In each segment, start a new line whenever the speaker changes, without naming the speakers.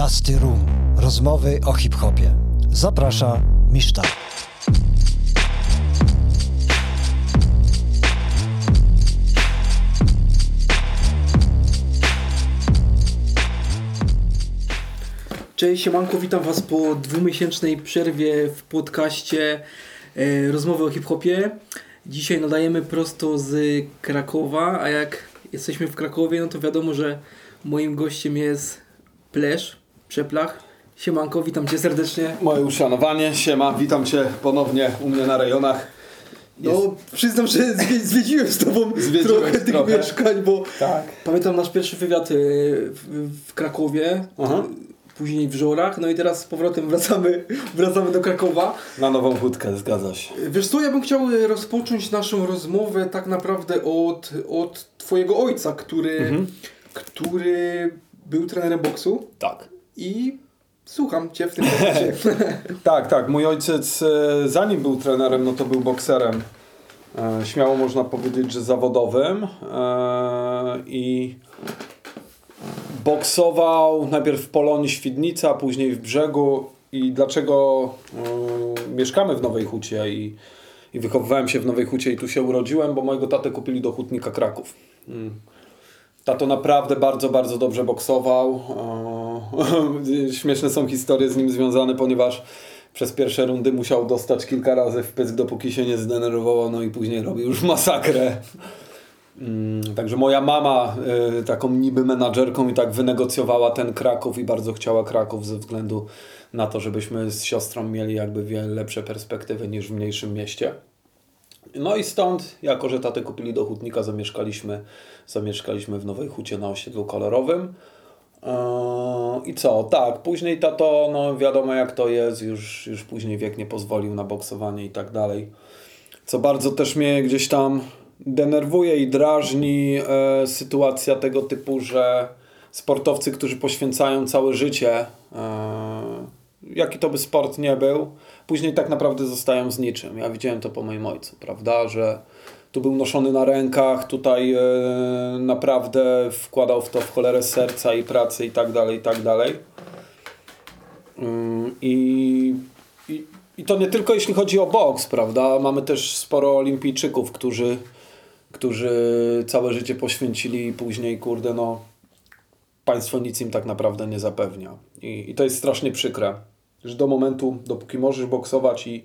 Dusty Room. Rozmowy o hip-hopie. Zaprasza Miszta.
Cześć, siemanko, witam Was po dwumiesięcznej przerwie w podcaście e, Rozmowy o hip-hopie. Dzisiaj nadajemy prosto z Krakowa, a jak jesteśmy w Krakowie, no to wiadomo, że moim gościem jest Plesz, Przeplach. Siemanko, witam Cię serdecznie.
Moje uszanowanie, siema, witam Cię ponownie u mnie na rejonach.
No, przyznam, że zwie- zwiedziłem z Tobą
Zwiedziłeś
trochę tych
trochę.
mieszkań, bo
Tak.
pamiętam nasz pierwszy wywiad e, w, Krakowie,
Aha.
później w Żorach, no i teraz z powrotem wracamy, wracamy do Krakowa.
Na nową wódkę, zgadza się.
Wiesz co, ja bym chciał e, rozpocząć naszą rozmowę tak naprawdę od, od twojego ojca, który,
Mhm.
który był trenerem boksu
Tak.
I słucham cię w tym momencie.
Tak, tak. Mój ojciec, e, zanim był trenerem, no to był bokserem. E, Śmiało można powiedzieć, że zawodowym. E, I boksował najpierw w Polonii Świdnica, później w Brzegu. I dlaczego mieszkamy w Nowej Hucie i, i wychowywałem się w Nowej Hucie i tu się urodziłem, bo mojego tatę kupili do Hutnika Kraków. Mm. Tato naprawdę bardzo, bardzo dobrze boksował. Śmieszne są historie z nim związane, ponieważ przez pierwsze rundy musiał dostać kilka razy w pysk, dopóki się nie zdenerwował, no i później robił już masakrę. Mm, Także moja mama y, taką niby menadżerką i tak wynegocjowała ten Kraków i bardzo chciała Kraków ze względu na to, żebyśmy z siostrą mieli jakby wiele lepsze perspektywy niż w mniejszym mieście. No i stąd, jako że tatę kupili do hutnika, zamieszkaliśmy, zamieszkaliśmy w Nowej Hucie na osiedlu kolorowym. Eee, I co? Tak, później tato, no wiadomo jak to jest, już, już później wiek nie pozwolił na boksowanie i tak dalej. Co bardzo też mnie gdzieś tam denerwuje i drażni e, sytuacja tego typu, że sportowcy, którzy poświęcają całe życie, e, jaki to by sport nie był, później tak naprawdę zostają z niczym. Ja widziałem to po moim ojcu, prawda, że tu był noszony na rękach, tutaj e, naprawdę wkładał w to w cholerę serca i pracy i tak dalej, i tak dalej. Ym, I, i, I to nie tylko jeśli chodzi o boks, prawda? Mamy też sporo olimpijczyków, którzy, którzy całe życie poświęcili i później, kurde, no państwo nic im tak naprawdę nie zapewnia. I, i to jest strasznie przykre, że do momentu, dopóki możesz boksować i,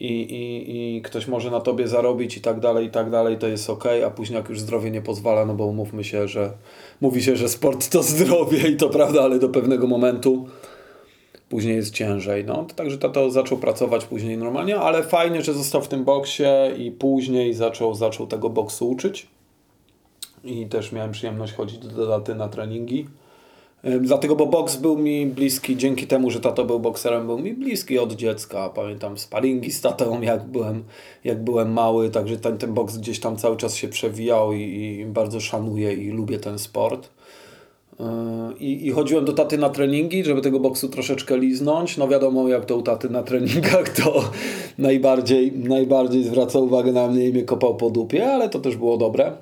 i, i, i ktoś może na tobie zarobić i tak dalej, i tak dalej, to jest ok, a później jak już zdrowie nie pozwala, no bo umówmy się, że mówi się, że sport to zdrowie i to prawda, ale do pewnego momentu później jest ciężej. No, to także tato zaczął pracować później normalnie, ale fajnie, że został w tym boksie i później zaczął, zaczął tego boksu uczyć. I też miałem przyjemność chodzić do daty na treningi. Dlatego, bo boks był mi bliski, dzięki temu, że tato był bokserem, był mi bliski od dziecka. Pamiętam sparingi z tatą, jak byłem, jak byłem mały, także ten, ten boks gdzieś tam cały czas się przewijał i, i bardzo szanuję i lubię ten sport. Yy, I, I chodziłem do taty na treningi, żeby tego boksu troszeczkę liznąć. No wiadomo, jak to u taty na treningach, to najbardziej, najbardziej zwracał uwagę na mnie i mnie kopał po dupie, ale to też było dobre.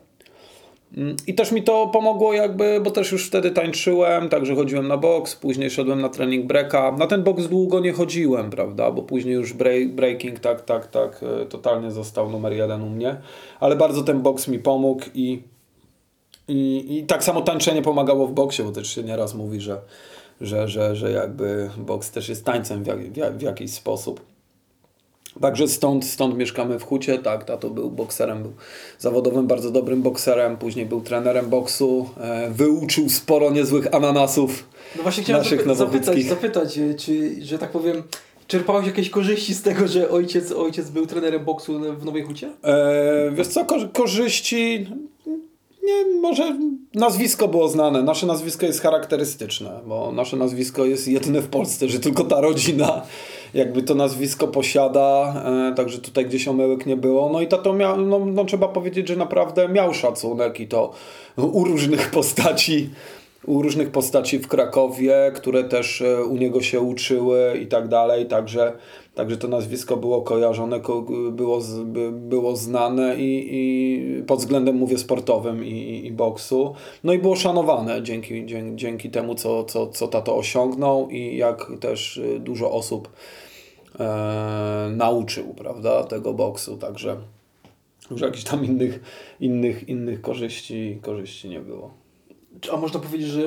Mm, I też mi to pomogło jakby, bo też już wtedy tańczyłem, także chodziłem na boks, później szedłem na trening breaka. Na ten boks długo nie chodziłem, prawda, bo później już break, breaking tak, tak, tak, e, totalnie został numer jeden u mnie. Ale bardzo ten boks mi pomógł i, i, i tak samo tańczenie pomagało w boksie, bo też się nieraz mówi, że, że, że, że jakby boks też jest tańcem w, jak, w, w jakiś sposób. Także stąd, stąd mieszkamy w Hucie, tak, tato był bokserem, był zawodowym, bardzo dobrym bokserem, później był trenerem boksu, e, wyuczył sporo niezłych ananasów
No właśnie chciałem
naszych
zapy- zapytać, zapytać, e, czy, że tak powiem, czerpałeś jakieś korzyści z tego, że ojciec, ojciec był trenerem boksu w Nowej Hucie?
E, wiesz co, kor- korzyści, nie, może nazwisko było znane, nasze nazwisko jest charakterystyczne, bo nasze nazwisko jest jedyne w Polsce, że tylko ta rodzina jakby to nazwisko posiada, e, także tutaj gdzieś omyłek nie było. No i tato miał, no, no trzeba powiedzieć, że naprawdę miał szacunek i to u różnych postaci u różnych postaci w Krakowie, które też e, u niego się uczyły i tak dalej, także, także to nazwisko było kojarzone, ko- było, było znane i, i pod względem, mówię, sportowym i, i, boksu. No i było szanowane dzięki, dzięki, dzięki temu, co, co, co tato osiągnął i jak też e, dużo osób e, nauczył, prawda, tego boksu, także już jakichś tam innych, innych, innych korzyści, korzyści nie było.
A można powiedzieć, że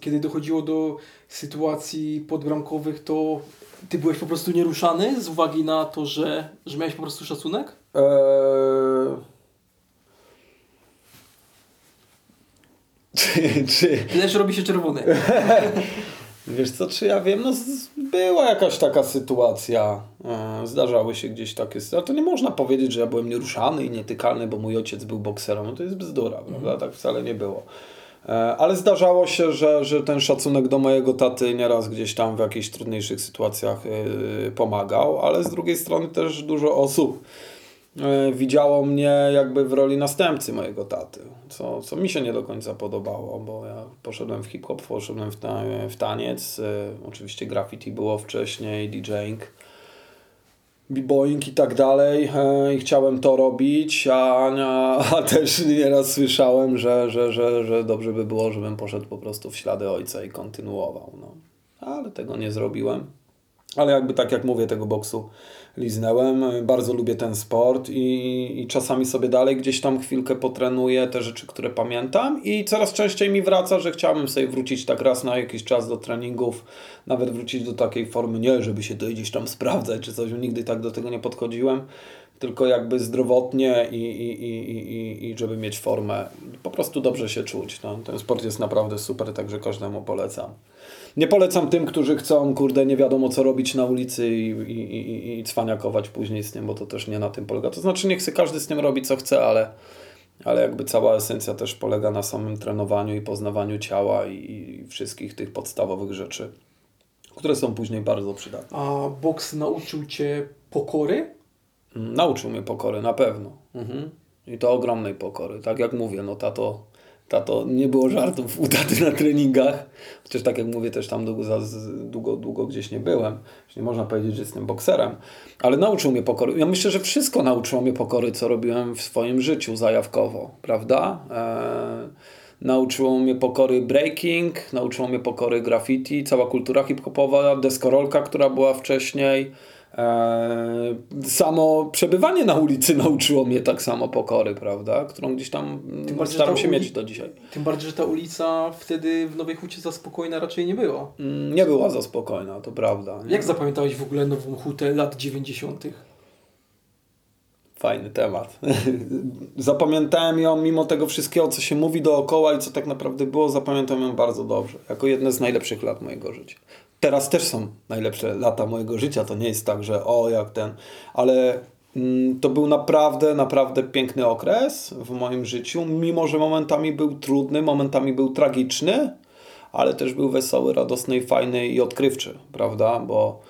kiedy dochodziło do sytuacji podbramkowych, to ty byłeś po prostu nieruszany z uwagi na to, że, że miałeś po prostu szacunek?
Eee... Czy, czy,
Lecz robi się czerwony.
wiesz co, czy ja wiem, no była jakaś taka sytuacja, e, zdarzały się gdzieś takie sytuacje, to nie można powiedzieć, że ja byłem nieruszany i nietykalny, bo mój ojciec był bokserem, no to jest bzdura, prawda, tak wcale nie było. E, Ale zdarzało się, że, że ten szacunek do mojego taty nieraz gdzieś tam w jakichś trudniejszych sytuacjach e, pomagał, ale z drugiej strony też dużo osób e, widziało mnie jakby w roli następcy mojego taty, co, co mi się nie do końca podobało, bo ja poszedłem w hip-hop, poszedłem w, ta, w taniec, oczywiście graffiti było wcześniej, DJing, b-boying i tak dalej e, i chciałem to robić, a, a, też nieraz słyszałem, że, że, że, że dobrze by było, żebym poszedł po prostu w ślady ojca i kontynuował, no. ale tego nie zrobiłem. Ale jakby tak jak mówię, tego boksu liznęłem. Bardzo lubię ten sport i, i czasami sobie dalej gdzieś tam chwilkę potrenuję te rzeczy, które pamiętam i coraz częściej mi wraca, że chciałbym sobie wrócić tak raz na jakiś czas do treningów, nawet wrócić do takiej formy, nie żeby się to gdzieś tam sprawdzać czy coś, nigdy tak do tego nie podchodziłem, tylko jakby zdrowotnie i, i, i, i, i- żeby mieć formę, po prostu dobrze się czuć. No, ten sport jest naprawdę super, także każdemu polecam. Nie polecam tym, którzy chcą, kurde, nie wiadomo co robić na ulicy i, i, i, i cwaniakować później z tym, bo to też nie na tym polega. To znaczy, niech każdy z tym robi co chce, ale, ale jakby cała esencja też polega na samym trenowaniu i poznawaniu ciała i, i wszystkich tych podstawowych rzeczy, które są później bardzo przydatne.
A boks nauczył cię pokory?
Mm, Nauczył mnie pokory, na pewno. Mhm. I to ogromnej pokory. Tak jak mówię, no tato, tato nie było żartów u taty na treningach. Chociaż tak jak mówię, też tam długo, długo, długo gdzieś nie byłem. Nie można powiedzieć, że jestem bokserem. Ale nauczył mnie pokory. Ja myślę, że wszystko nauczyło mnie pokory, co robiłem w swoim życiu zajawkowo. Prawda? Eee, Nauczyło mnie pokory breaking, nauczyło mnie pokory graffiti, cała kultura hip-hopowa, deskorolka, która była wcześniej. Eee, samo przebywanie na ulicy nauczyło mnie tak samo pokory, prawda? Którą gdzieś tam
Tym bardziej,
staram się mieć do dzisiaj.
Tym bardziej, że ta ulica wtedy w Nowej Hucie za spokojna raczej nie była.
Mm, Nie była za spokojna, to prawda. Nie?
Jak zapamiętałeś w ogóle Nową Hutę lat 90.?
Fajny temat. Zapamiętałem ją mimo tego wszystkiego, co się mówi dookoła i co tak naprawdę było, zapamiętam ją bardzo dobrze. Jako jedne z najlepszych lat mojego życia. Teraz też są najlepsze lata mojego życia. To nie jest tak, że o jak ten, ale mm, to był naprawdę, naprawdę piękny okres w moim życiu. Mimo, że momentami był trudny, momentami był tragiczny, ale też był wesoły, radosny fajny i odkrywczy, prawda? Bo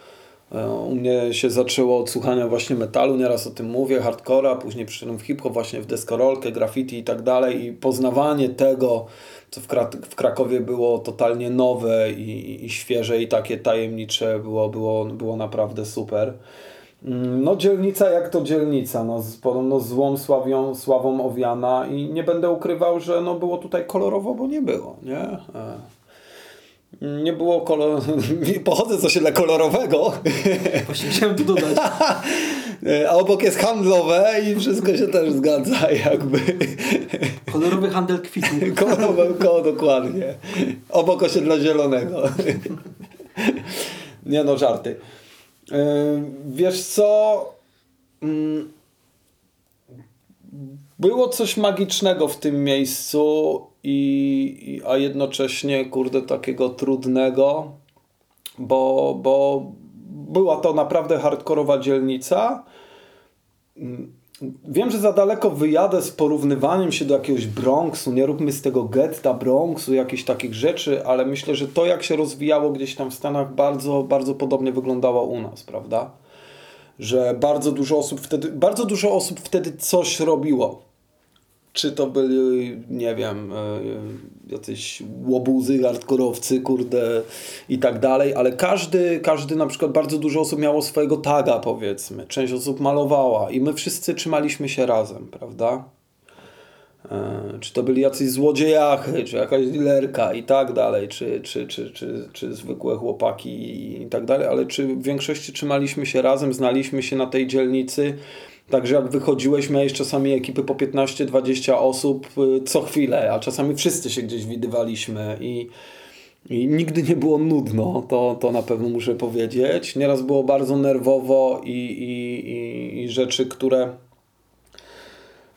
u mnie się zaczęło od słuchania właśnie metalu, nieraz o tym mówię, hardcora, później przyszedłem w hip-hop, właśnie w deskorolkę, graffiti i tak dalej i poznawanie tego, co w, Krak- w Krakowie było totalnie nowe i, i, i świeże i takie tajemnicze, było, było, było naprawdę super. Mm, No dzielnica jak to dzielnica, no, z, podobno złą sławią, sławą owiana i nie będę ukrywał, że no, było tutaj kolorowo, bo nie było, nie? E. Nie było kolor... Pochodzę z osiedla kolorowego,
Właśnie chciałem tu dodać.
a obok jest handlowe i wszystko się też zgadza jakby.
Kolorowy handel kwitu.
Kolorowe koło dokładnie. Obok osiedla zielonego. Nie no, żarty. Yy, Wiesz co? Mm, Było coś magicznego w tym miejscu, i, a jednocześnie, kurde, takiego trudnego, bo, bo była to naprawdę hardkorowa dzielnica. Mm, Wiem, że za daleko wyjadę z porównywaniem się do jakiegoś Bronxu, nie róbmy z tego getta Bronxu, jakichś takich rzeczy, ale myślę, że to jak się rozwijało gdzieś tam w Stanach bardzo, bardzo podobnie wyglądało u nas, prawda? Że bardzo dużo osób wtedy, bardzo dużo osób wtedy coś robiło. Czy to byli, nie wiem, e, jacyś łobuzy, hardkorowcy, kurde i tak dalej, ale każdy, każdy na przykład bardzo dużo osób miało swojego taga powiedzmy, część osób malowała i my wszyscy trzymaliśmy się razem, prawda? E, Czy to byli jacyś złodziejachy, czy jakaś dealerka i tak dalej, czy, czy, czy, czy, czy zwykłe chłopaki i tak dalej, ale czy w większości trzymaliśmy się razem, znaliśmy się na tej dzielnicy, Także jak wychodziłeś, miałeś czasami ekipy po 15-20 osób y, co chwilę, a czasami wszyscy się gdzieś widywaliśmy i, i nigdy nie było nudno, to, to na pewno muszę powiedzieć. Nieraz było bardzo nerwowo i, i, i, i rzeczy, które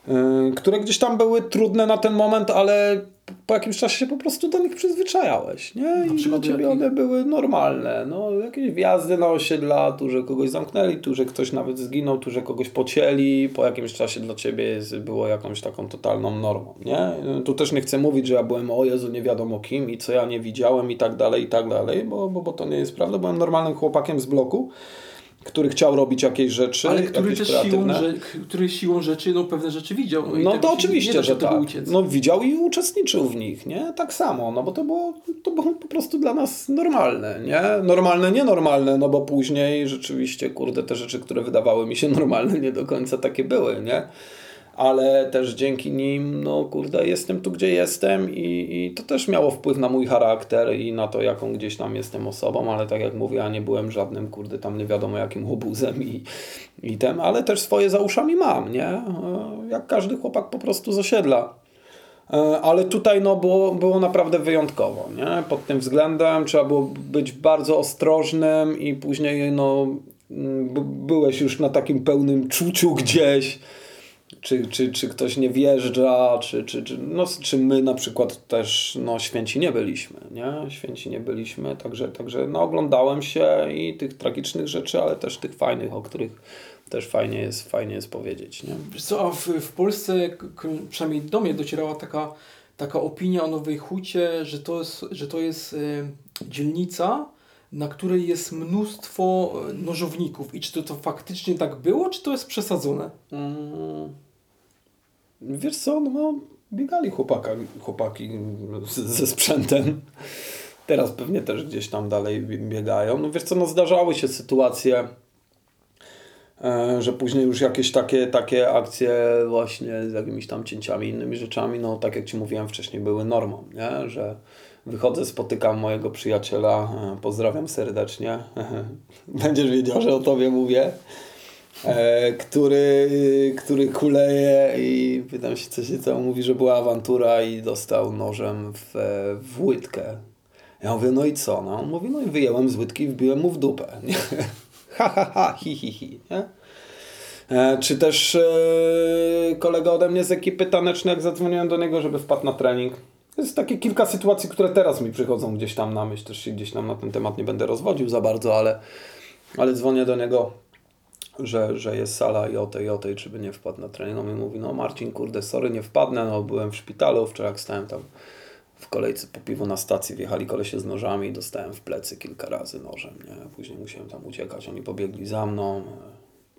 Yy, które gdzieś tam były trudne na ten moment, ale po jakimś czasie się po prostu do nich przyzwyczajałeś, nie? I dla ciebie one były normalne. No, jakieś wjazdy na osiedla, tu, że kogoś zamknęli, tu, że ktoś nawet zginął, tu, że kogoś pocięli. Po jakimś czasie dla ciebie było jakąś taką totalną normą, nie? Tu też nie chcę mówić, że ja byłem o Jezu, nie wiadomo kim i co ja nie widziałem i tak dalej, i tak dalej, bo, bo, bo to nie jest prawda. Byłem normalnym chłopakiem z bloku który chciał robić jakieś rzeczy,
ale który też siłą, że, który siłą rzeczy no, pewne rzeczy widział.
No, no to oczywiście, że tak. Uciec. No widział i uczestniczył w nich, nie? Tak samo, no bo to było, to było po prostu dla nas normalne, nie? Normalne, nienormalne, no bo później rzeczywiście, kurde, te rzeczy, które wydawały mi się normalne, nie do końca takie były, nie? Ale też dzięki nim, no kurde, jestem tu, gdzie jestem i, i to też miało wpływ na mój charakter i na to, jaką gdzieś tam jestem osobą, ale tak jak mówię, ja nie byłem żadnym, kurde, tam nie wiadomo jakim obuzem i, i tem, ale też swoje za uszami mam, nie? Jak każdy chłopak po prostu z osiedla. E, ale tutaj no, było, było naprawdę wyjątkowo, nie? Pod tym względem trzeba było być bardzo ostrożnym i później no, byłeś już na takim pełnym czuciu gdzieś, czy, czy, czy ktoś nie wjeżdża, czy, czy, czy, no, czy my na przykład też no, święci nie byliśmy, nie? Święci nie byliśmy, także, także no, oglądałem się i tych tragicznych rzeczy, ale też tych fajnych, o których też fajnie jest, fajnie jest powiedzieć, nie?
Wiesz co, a w, w Polsce, przynajmniej do mnie docierała taka, taka opinia o Nowej Hucie, że to jest, że to jest y, dzielnica, na której jest mnóstwo e, nożowników. I czy to, to faktycznie tak było, czy to jest przesadzone? Mm.
Wiesz co, no, biegali chłopaka, chłopaki z, ze sprzętem. Teraz pewnie też gdzieś tam dalej biegają. No wiesz co, no zdarzały się sytuacje, e, że później już jakieś takie, takie akcje właśnie z jakimiś tam cięciami, innymi rzeczami, no tak jak Ci mówiłem wcześniej, były normą, nie? Że wychodzę, spotykam mojego przyjaciela, e, pozdrawiam serdecznie, będziesz wiedział, że o Tobie mówię, który, który kuleje i pytam się, co się tam mówi, że była awantura i dostał nożem w, w łydkę. Ja mówię, no i co? No, on mówi, no i wyjęłem z łydki i wbiłem mu w dupę. ha, ha, ha, hi, hi, hi. Nie? E, czy też e, kolega ode mnie z ekipy tanecznej, jak zadzwoniłem do niego, żeby wpadł na trening, jest takie kilka sytuacji, które teraz mi przychodzą gdzieś tam na myśl, też się gdzieś tam na ten temat nie będę rozwodził za bardzo, ale, ale dzwonię do niego, że, że jest sala i o tej, i o tej, czy by nie wpadł na trening. On mi mówi, no Marcin, kurde, sorry, nie wpadnę, no byłem w szpitalu, wczoraj stałem tam w kolejce po piwo na stacji, wjechali kolesie z nożami i dostałem w plecy kilka razy nożem, nie? Później musiałem tam uciekać, oni pobiegli za mną,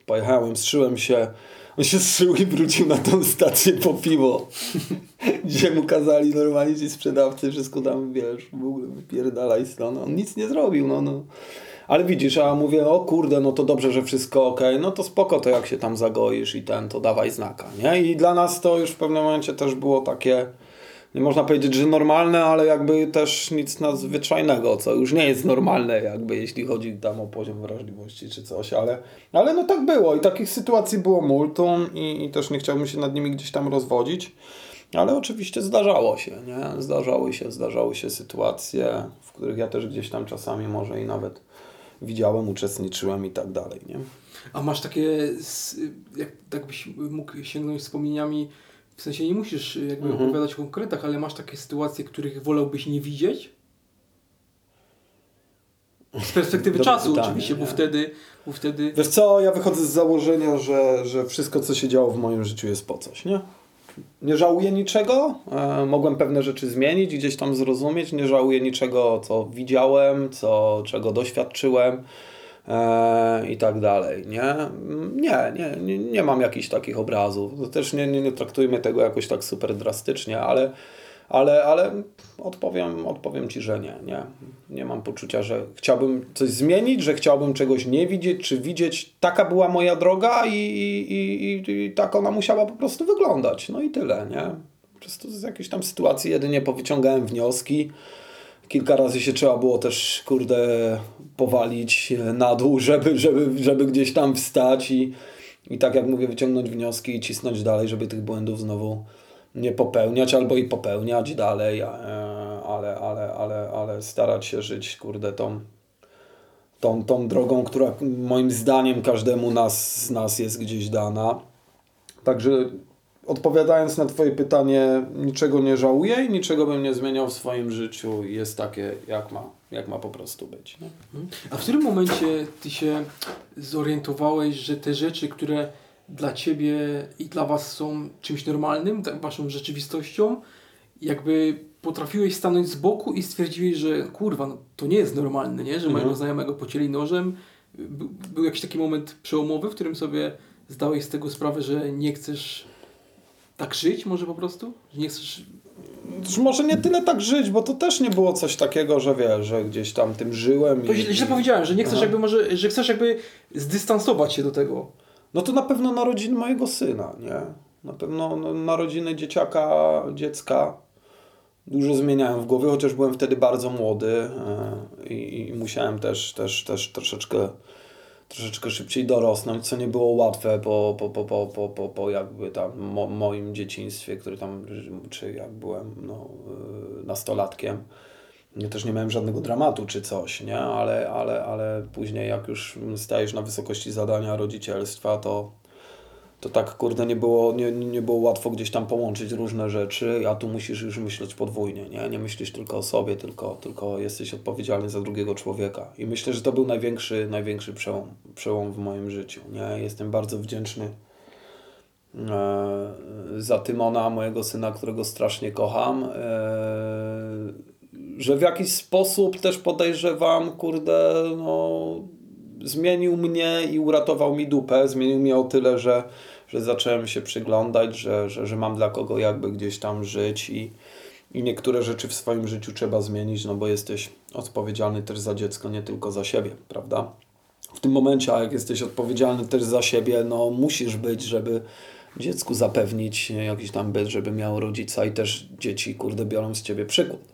pojechałem, strzyłem się, on się zszył i wrócił na tą stację po piwo. Gdzie mu kazali normalnie ci sprzedawcy wszystko tam, wiesz, w ogóle wypierdalaj stąd. On nic nie zrobił, no, no. Ale widzisz, a mówię, o kurde, no to dobrze, że wszystko ok, no to spoko, to jak się tam zagoisz i ten, to dawaj znaka, nie? I dla nas to już w pewnym momencie też było takie nie można powiedzieć, że normalne, ale jakby też nic nadzwyczajnego, co już nie jest normalne, jakby jeśli chodzi tam o poziom wrażliwości czy coś, ale, ale no tak było i takich sytuacji było multum i, i też nie chciałbym się nad nimi gdzieś tam rozwodzić. Ale oczywiście zdarzało się, nie? Zdarzały się, zdarzały się sytuacje, w których ja też gdzieś tam czasami może i nawet widziałem, uczestniczyłem i tak dalej, nie?
A masz takie, jak tak byś mógł sięgnąć wspomnieniami, w sensie nie musisz jakby mhm. opowiadać o konkretach, ale masz takie sytuacje, których wolałbyś nie widzieć? Z perspektywy czasu pytanie, oczywiście, bo wtedy, bo wtedy...
Wiesz co, ja wychodzę z założenia, że, że wszystko, co się działo w moim życiu jest po coś, nie? Nie żałuję niczego, e, mogłem pewne rzeczy zmienić, gdzieś tam zrozumieć, nie żałuję niczego, co widziałem, co, czego doświadczyłem. e, i tak dalej, nie? Nie, nie, nie, nie mam jakichś takich obrazów. Też nie, nie, nie traktujmy tego jakoś tak super drastycznie, ale, ale, ale odpowiem, odpowiem Ci, że nie, nie. Nie mam poczucia, że chciałbym coś zmienić, że chciałbym czegoś nie widzieć, czy widzieć. Taka była moja droga i, i, i, i tak ona musiała po prostu wyglądać. No i tyle, nie? Po prostu z jakiejś tam sytuacji jedynie powyciągałem wnioski. Kilka razy się trzeba było też, kurde, powalić na dół, żeby, żeby, żeby gdzieś tam wstać i, i tak jak mówię, wyciągnąć wnioski i cisnąć dalej, żeby tych błędów znowu nie popełniać albo i popełniać dalej, e, ale, ale, ale, ale starać się żyć, kurde, tą, tą, tą drogą, która moim zdaniem każdemu nas, z nas jest gdzieś dana. Także odpowiadając na Twoje pytanie, niczego nie żałuję i niczego bym nie zmieniał w swoim życiu. Jest takie, jak ma, jak ma po prostu być. Nie?
A w którym momencie ty się zorientowałeś, że te rzeczy, które dla ciebie i dla was są czymś normalnym, tak, waszą rzeczywistością, jakby potrafiłeś stanąć z boku i stwierdziłeś, że kurwa, no, to nie jest normalne, nie? że
Mhm.
mojego znajomego pocięli nożem. By, był jakiś taki moment przełomowy, w którym sobie zdałeś z tego sprawę, że nie chcesz tak żyć może po prostu? Że nie chcesz...
Może nie tyle tak żyć, bo to też nie było coś takiego, że wiesz, że gdzieś tam tym żyłem.
To źle, źle powiedziałem, że nie chcesz
Aha.
jakby może, że chcesz jakby zdystansować się do tego.
No to na pewno narodziny mojego syna, nie? Na pewno no, narodziny dzieciaka, dziecka dużo zmieniałem w głowie, chociaż byłem wtedy bardzo młody e, i, i musiałem też, też, też troszeczkę, troszeczkę szybciej dorosnąć, co nie było łatwe po, po, po, po, po, po, po jakby tam mo, moim dzieciństwie, który tam, czy jak byłem no, e, nastolatkiem. Ja też nie miałem żadnego dramatu czy coś, nie? Ale, ale, ale później jak już stajesz na wysokości zadania rodzicielstwa, to, to tak kurde nie było, nie, nie było łatwo gdzieś tam połączyć różne rzeczy, a tu musisz już myśleć podwójnie, nie? Nie myślisz tylko o sobie, tylko, tylko jesteś odpowiedzialny za drugiego człowieka. I myślę, że to był największy, największy przełom, przełom w moim życiu, nie? Jestem bardzo wdzięczny e, za Tymona, mojego syna, którego strasznie kocham. Że w jakiś sposób też podejrzewam, kurde, no, zmienił mnie i uratował mi dupę. Zmienił mnie o tyle, że, że zacząłem się przyglądać, że, że, że mam dla kogo jakby gdzieś tam żyć i, i niektóre rzeczy w swoim życiu trzeba zmienić, no bo jesteś odpowiedzialny też za dziecko, nie tylko za siebie, prawda? W tym momencie, jak jesteś odpowiedzialny też za siebie, no musisz być, żeby dziecku zapewnić jakiś tam byt, żeby miał rodzica i też dzieci, kurde, biorą z ciebie przykład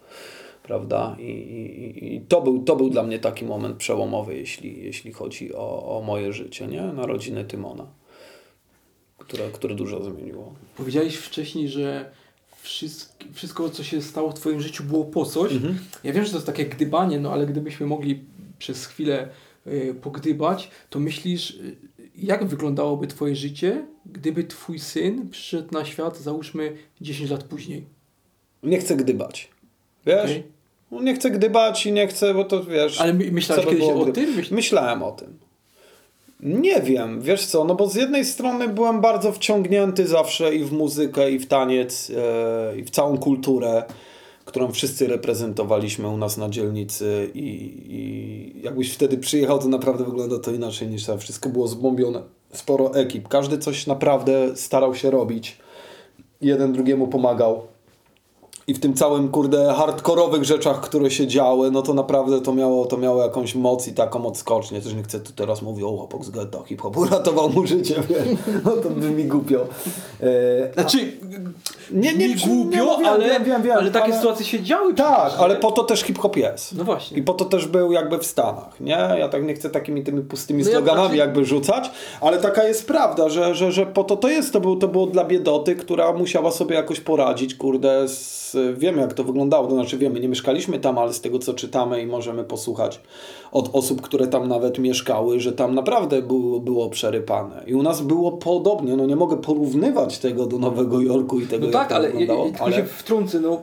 prawda? I, i, i to, był, to był dla mnie taki moment przełomowy, jeśli, jeśli chodzi o, o moje życie, nie? Narodziny Tymona, które, które dużo zmieniło.
Powiedziałeś wcześniej, że wszystko, co się stało w Twoim życiu, było po coś. Ja wiem, że to jest takie gdybanie, no ale gdybyśmy mogli przez chwilę y, pogdybać, to myślisz, y, jak wyglądałoby Twoje życie, gdyby Twój syn przyszedł na świat, załóżmy 10 lat później?
Nie chcę gdybać. Wiesz?
Okej.
No Nie chcę gdybać i nie chcę, bo to wiesz...
Ale my, myślałeś
by
kiedyś o tym? Myśl...
Myślałem o tym. Nie wiem, wiesz co, no bo z jednej strony byłem bardzo wciągnięty zawsze i w muzykę, i w taniec, e, i w całą kulturę, którą wszyscy reprezentowaliśmy u nas na dzielnicy i, i jakbyś wtedy przyjechał, to naprawdę wygląda to inaczej niż tam. Wszystko było zbombione. Sporo ekip. Każdy coś naprawdę starał się robić. Jeden drugiemu pomagał. I w tym całym, kurde, hardkorowych rzeczach, które się działy, no to naprawdę to miało, to miało jakąś moc i taką odskocznię. Też nie chcę tu teraz mówić, o chłopak z getta, hip-hop uratował mu życie, wiesz. No to brzmi głupio. E,
Znaczy,
nie, nie,
mi
nie
głupio,
mówiłem,
ale,
wiem, wiem, wiem,
ale takie
ale-
sytuacje się działy.
tak, ale
nie?
po to też hip-hop jest.
No właśnie.
I po to też był jakby w Stanach, nie? Ja tak nie chcę takimi tymi pustymi
No ja
sloganami
znaczy-
jakby rzucać, ale taka jest prawda, że, że, że po to to jest. To, był, to było dla biedoty, która musiała sobie jakoś poradzić, kurde, z, wiemy jak to wyglądało, to znaczy wiemy, nie mieszkaliśmy tam, ale z tego co czytamy i możemy posłuchać od osób, które tam nawet mieszkały, że tam naprawdę było, było przerypane. I u nas było podobnie, no nie mogę porównywać tego do Nowego Jorku i tego
No
jak
tak,
to
ale
wyglądało,
ja, tylko się wtrącę, no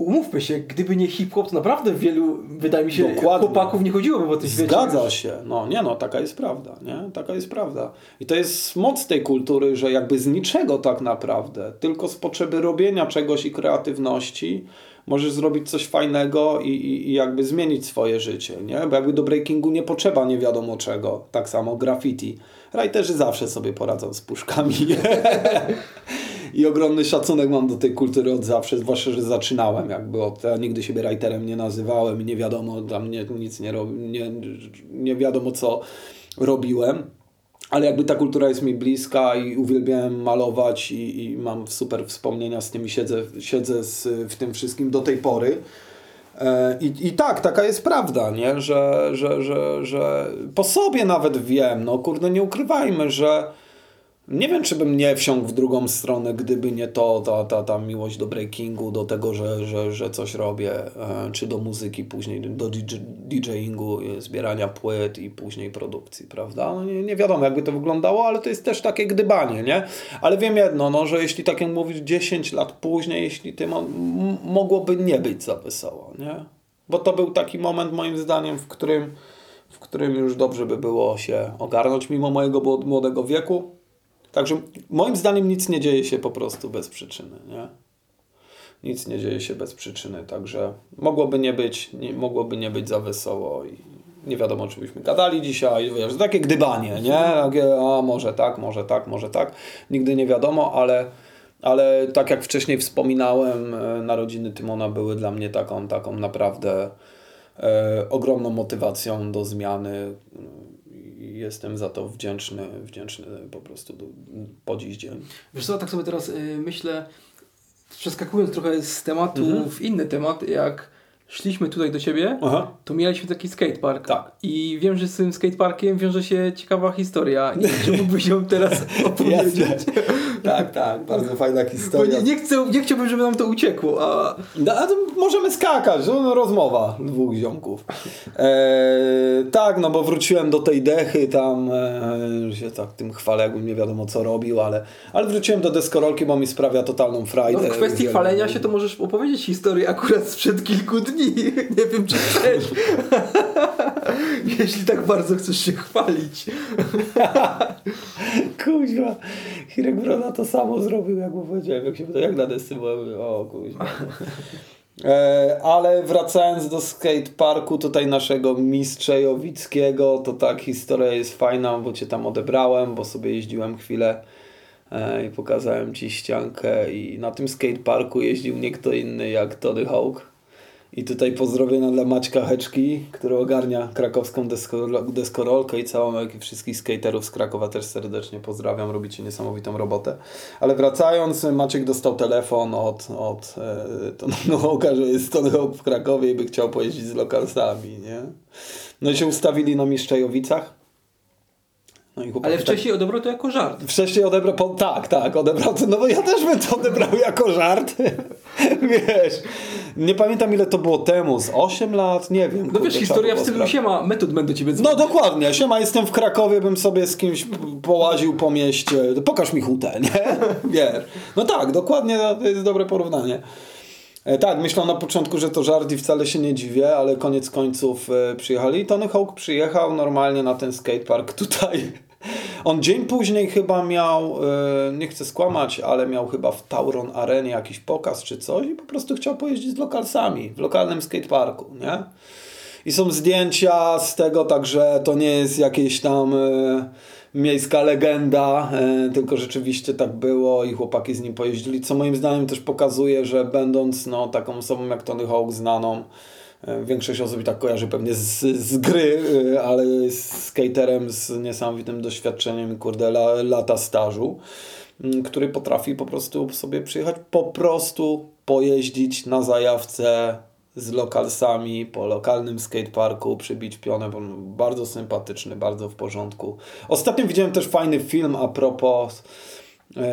umówmy się, gdyby nie hip-hop, to naprawdę wielu, wydaje mi się,
Dokładnie.
chłopaków nie chodziłoby po tym świecie.
Zgadza
już.
się. No nie no, taka jest prawda, nie? Taka jest prawda. I to jest moc tej kultury, że jakby z niczego tak naprawdę, tylko z potrzeby robienia czegoś i kreatywności możesz zrobić coś fajnego i, i, i jakby zmienić swoje życie, nie? Bo jakby do breakingu nie potrzeba nie wiadomo czego. Tak samo graffiti. Writerzy zawsze sobie poradzą z puszkami. I ogromny szacunek mam do tej kultury od zawsze, zwłaszcza, że zaczynałem jakby od, ja nigdy siebie writerem nie nazywałem i nie wiadomo, tam nie, nic nie, rob, nie, nie wiadomo co robiłem. Ale jakby ta kultura jest mi bliska i uwielbiałem malować i, i mam super wspomnienia z tym i siedzę, siedzę z, w tym wszystkim do tej pory. E, I, I tak, taka jest prawda, nie? Że, że, że, że po sobie nawet wiem, no kurde, nie ukrywajmy, że nie wiem, czy bym nie wsiąkł w drugą stronę, gdyby nie to, ta, ta, ta miłość do breakingu, do tego, że, że, że coś robię, e, czy do muzyki później, do DJ, DJingu, e, zbierania płyt i później produkcji, prawda? No nie, nie wiadomo, jakby to wyglądało, ale to jest też takie gdybanie, nie? Ale wiem jedno, no, że jeśli tak jak mówisz, 10 lat później, jeśli tym mogłoby nie być za wesoło, nie? Bo to był taki moment, moim zdaniem, w którym, w którym już dobrze by było się ogarnąć, mimo mojego młod- młodego wieku. Także moim zdaniem nic nie dzieje się po prostu bez przyczyny, nie? Nic nie dzieje się bez przyczyny, także mogłoby nie być, nie, mogłoby nie być za wesoło i nie wiadomo, czy byśmy gadali dzisiaj, wiesz, takie gdybanie, nie? Takie, a może tak, może tak, może tak. Nigdy nie wiadomo, ale, ale tak jak wcześniej wspominałem, e, narodziny Tymona były dla mnie taką, taką naprawdę e, ogromną motywacją do zmiany jestem za to wdzięczny, wdzięczny po prostu do, po dziś dzień.
Wiesz co, tak sobie teraz y, myślę, przeskakując trochę z tematu
Mhm.
w inny temat, jak szliśmy tutaj do ciebie,
Aha.
to mieliśmy taki skatepark.
Tak.
I wiem, że z tym skateparkiem wiąże się ciekawa historia. Nie wiem, czy mógłbyś ją teraz opowiedzieć.
Tak, tak, bardzo fajna
Bo
historia.
nie, nie, chcę, nie chciałbym, żeby nam to uciekło, a
No, a to możemy skakać, no, rozmowa dwóch ziomków. E, tak, no bo wróciłem do tej dechy, tam e, się tak tym chwalę, jakbym nie wiadomo co robił, ale, ale wróciłem do deskorolki, bo mi sprawia totalną frajdę.
no, w kwestii chwalenia się to możesz opowiedzieć historię akurat sprzed kilku dni. Nie wiem, czy chcesz. Jeśli tak bardzo chcesz się chwalić.
Kuźwa, Hirek Broda to samo zrobił, jak mu powiedziałem, jak się pyta, jak na desce byłem, o kuźwa. E, ale wracając do skateparku tutaj naszego Mistrzejowickiego, to tak, historia jest fajna, bo Cię tam odebrałem, bo sobie jeździłem chwilę e, i pokazałem Ci ściankę i na tym skateparku jeździł nie kto inny jak Tony Hawk. I tutaj pozdrowienia dla Maćka Heczki, który ogarnia krakowską desko- deskorolkę i całą wszystkich skaterów z Krakowa też serdecznie pozdrawiam, robicie niesamowitą robotę. Ale wracając, Maciek dostał telefon od, od Tonego Hawka, że jest Tony Hawk w Krakowie i by chciał pojeździć z lokalsami, nie? No i się ustawili na Mistrzejowicach. No
Ale
tak-
wcześniej odebrał to jako żart.
Wcześniej odebrał, po, tak, tak, odebrał to, no bo ja też bym to odebrał jako żart, wiesz, nie pamiętam ile to było temu, z 8 lat, nie wiem.
No
kurde,
wiesz, historia w stylu siema, metod będę ciebie
No
dzwonił.
dokładnie, siema, jestem w Krakowie, bym sobie z kimś połaził po mieście, pokaż mi hutę, nie? Wiesz, no tak, dokładnie, to jest dobre porównanie. E, Tak, myślał na początku, że to żart i wcale się nie dziwię, ale koniec końców e, przyjechali. Tony Hawk przyjechał normalnie na ten skatepark tutaj. On dzień później chyba miał, e, nie chcę skłamać, ale miał chyba w Tauron Arenie jakiś pokaz czy coś i po prostu chciał pojeździć z lokalsami w lokalnym skateparku, nie? I są zdjęcia z tego, także to nie jest jakieś tam e, miejska legenda, e, tylko rzeczywiście tak było i chłopaki z nim pojeździli, co moim zdaniem też pokazuje, że będąc no, taką osobą jak Tony Hawk znaną, większość osób i tak kojarzy pewnie z, z gry, e, ale jest skaterem z niesamowitym doświadczeniem, kurde, la, lata stażu, który potrafi po prostu sobie przyjechać, po prostu pojeździć na zajawce z lokalsami po lokalnym skateparku, przybić pionę, bo bardzo sympatyczny, bardzo w porządku. Ostatnio widziałem też fajny film a propos e,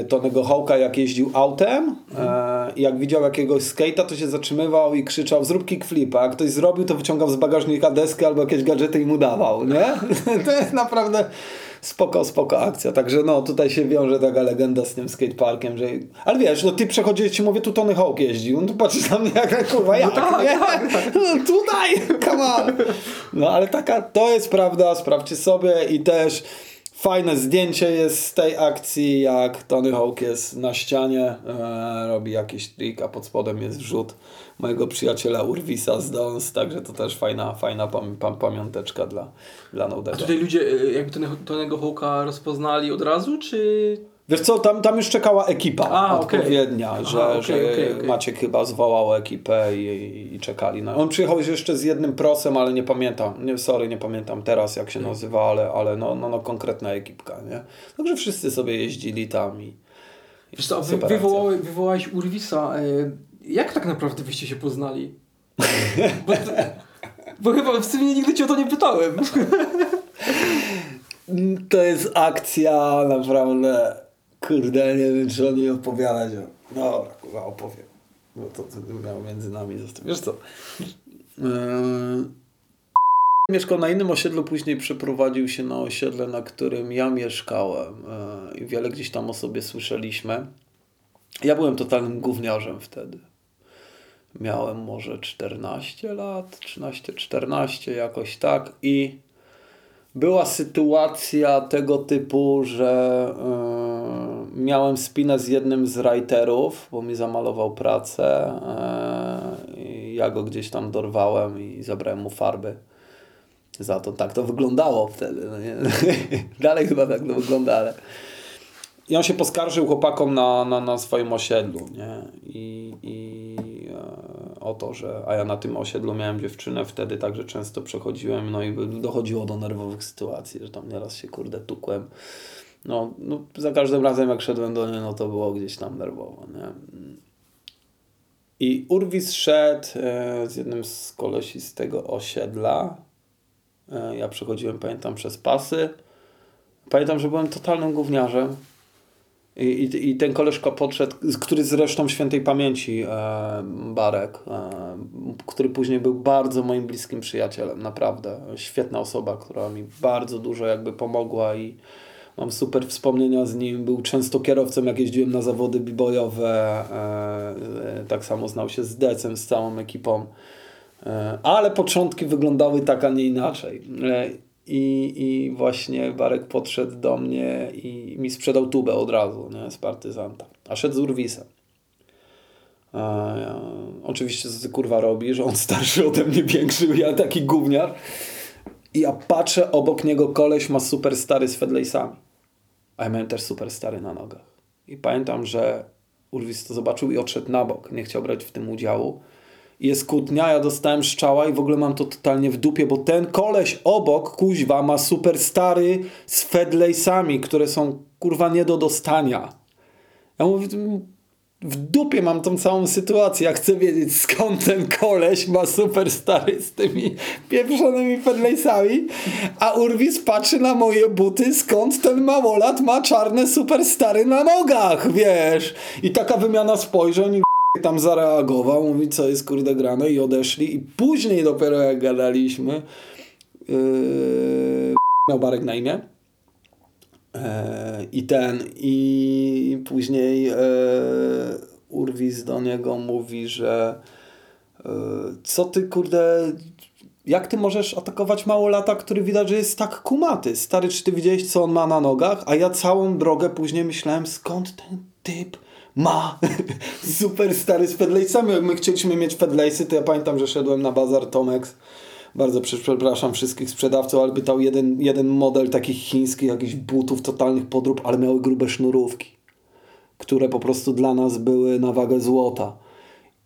Tonego Hawka, jak jeździł autem e, i jak widział jakiegoś skate'a, to się zatrzymywał i krzyczał zrób kickflipa. Jak ktoś zrobił, to wyciągał z bagażnika deskę albo jakieś gadżety i mu dawał, nie? to jest naprawdę spoko, spoko akcja. Także no, tutaj się wiąże taka legenda z tym skateparkiem, że... Ale wiesz, no ty przechodzisz, ci mówię, tu Tony Hawk jeździł, no tu patrzysz na mnie jak kurwa, ja, nie? No, tutaj, come on. No ale taka, to jest prawda, sprawdźcie sobie i też fajne zdjęcie jest z tej akcji, jak Tony Hawk jest na ścianie, e, robi jakiś trik, a pod spodem jest wrzut mojego przyjaciela Urwisa z Dons, także to też fajna, fajna pam, pam, pamiąteczka dla, dla
A
Nodego.
tutaj ludzie e, jakby Tonego Hawka rozpoznali od razu, czy...
Wiesz co, tam, tam już czekała ekipa
A,
odpowiednia,
Aha,
że,
okej,
że
okej, okej.
Maciek chyba zwołał ekipę i, i czekali na... On przyjechał jeszcze z jednym prosem, ale nie pamiętam, nie, sorry, nie pamiętam teraz jak się nazywa, ale, ale no, no, no konkretna ekipka, nie? Także wszyscy sobie jeździli tam i...
Wiesz co, wy,
akcja.
wywołałeś, Urwisa. E, jak tak naprawdę wyście się poznali? Bo, to, bo chyba w sumie nigdy cię o to nie pytałem.
To jest akcja naprawdę, kurde, nie wiem czy o niej opowiadać. Dobra, kurwa, opowiem. Bo to, to miał między nami zostać. Wiesz co? Yy... Mieszkał na innym osiedlu, później przeprowadził się na osiedle, na którym ja mieszkałem yy, i wiele gdzieś tam o sobie słyszeliśmy. Ja byłem totalnym gówniarzem wtedy. Miałem może 14 lat, 13-14 jakoś tak i była sytuacja tego typu, że yy, miałem spinę z jednym z writerów, bo mi zamalował pracę. Yy, ja go gdzieś tam dorwałem i zabrałem mu farby. Za to tak to wyglądało wtedy. No? Dalej chyba tak to wygląda, ale. I on się poskarżył chłopakom na, na, na swoim osiedlu, nie? I, i e, o to, że. A ja na tym osiedlu miałem dziewczynę wtedy, także często przechodziłem, no i dochodziło do nerwowych sytuacji, że tam nieraz się kurde tukłem. No, no za każdym razem jak szedłem do niej, no to było gdzieś tam nerwowo, nie? I Urwis szedł e, z jednym z kolesi z tego osiedla. E, ja przechodziłem, pamiętam, przez pasy. Pamiętam, że byłem totalnym gówniarzem. I, i, ten koleżka podszedł, który zresztą świętej pamięci, e, Barek, e, który później był bardzo moim bliskim przyjacielem, naprawdę. Świetna osoba, która mi bardzo dużo jakby pomogła i mam super wspomnienia z nim. Był często kierowcą, jak jeździłem na zawody b-boyowe. E, e, tak samo znał się z Decem, z całą ekipą. E, ale początki wyglądały tak, a nie inaczej. E, i, I właśnie Barek podszedł do mnie i mi sprzedał tubę od razu nie, z partyzanta. A szedł z Urwisem. Ja, oczywiście co ty kurwa robi, że on starszy ode mnie, większy, ja taki gówniar. I ja patrzę, obok niego koleś ma super stary z fedlejsami. A ja miałem też super stary na nogach. I pamiętam, że Urwis to zobaczył i odszedł na bok. Nie chciał brać w tym udziału. Jest kłótnia, ja dostałem szczała i w ogóle mam to totalnie w dupie, bo ten koleś obok, kuźwa, ma super stary z fedlejsami, które są kurwa nie do dostania. Ja mówię, w dupie mam tą całą sytuację. Ja chcę wiedzieć skąd ten koleś ma super stary z tymi pieprzonymi fedlejsami, a Urwis patrzy na moje buty, skąd ten małolat ma czarne super stary na nogach, wiesz. I taka wymiana spojrzeń tam zareagował, mówi co jest kurde grane i odeszli i później dopiero jak gadaliśmy yy, miał Barek na imię E, i ten i później e, Urwis do niego mówi, że e, co ty kurde jak ty możesz atakować małolata, który widać, że jest tak kumaty? Stary, czy ty widziałeś, co on ma na nogach? A ja całą drogę później myślałem, skąd ten typ ma super stary z fedlejsami. Jak my chcieliśmy mieć fedlejsy, to ja pamiętam, że szedłem na bazar Tomex. Bardzo prze- przepraszam wszystkich sprzedawców, ale pytał jeden, jeden model takich chińskich, jakichś butów, totalnych podrób, ale miały grube sznurówki, które po prostu dla nas były na wagę złota.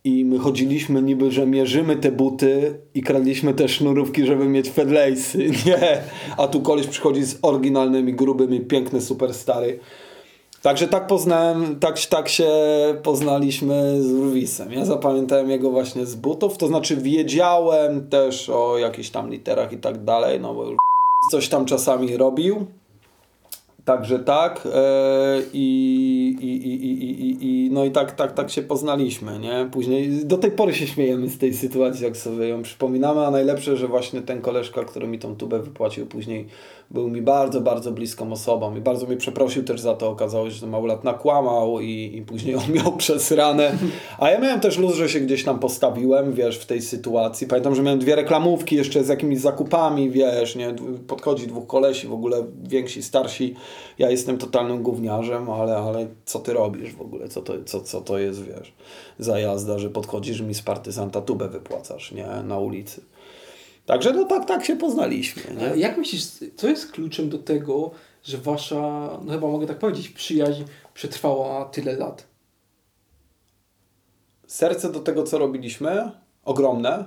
I my chodziliśmy niby, że mierzymy te buty i kradliśmy te sznurówki, żeby mieć fedlejsy. Nie. A tu koleś przychodzi z oryginalnymi, grubymi, piękny, super stary. Także tak poznałem, tak, tak się poznaliśmy z Urwisem. Ja zapamiętałem jego właśnie z butów, to znaczy wiedziałem też o jakichś tam literach i tak dalej, no bo coś tam czasami robił. Także tak e, i, i, i, i, i, i no i tak, tak, tak się poznaliśmy, nie? Później do tej pory się śmiejemy z tej sytuacji, jak sobie ją przypominamy, a najlepsze, że właśnie ten koleżka, który mi tą tubę wypłacił później, był mi bardzo, bardzo bliską osobą i bardzo mnie przeprosił też za to. Okazało się, że mało lat nakłamał i, i później on miał przesrane. A ja miałem też luz, że się gdzieś tam postawiłem, wiesz, w tej sytuacji. Pamiętam, że miałem dwie reklamówki jeszcze z jakimiś zakupami, wiesz, nie? Podchodzi dwóch kolesi, w ogóle więksi, starsi. Ja jestem totalnym gówniarzem, ale, ale co ty robisz w ogóle? Co to, co, co to jest, wiesz, za jazda, że podchodzisz mi z partyzanta tubę wypłacasz, nie? Na ulicy. Także no tak, tak się poznaliśmy. Nie?
Jak myślisz, co jest kluczem do tego, że wasza, no chyba mogę tak powiedzieć, przyjaźń przetrwała tyle lat?
serce do tego, co robiliśmy, ogromne.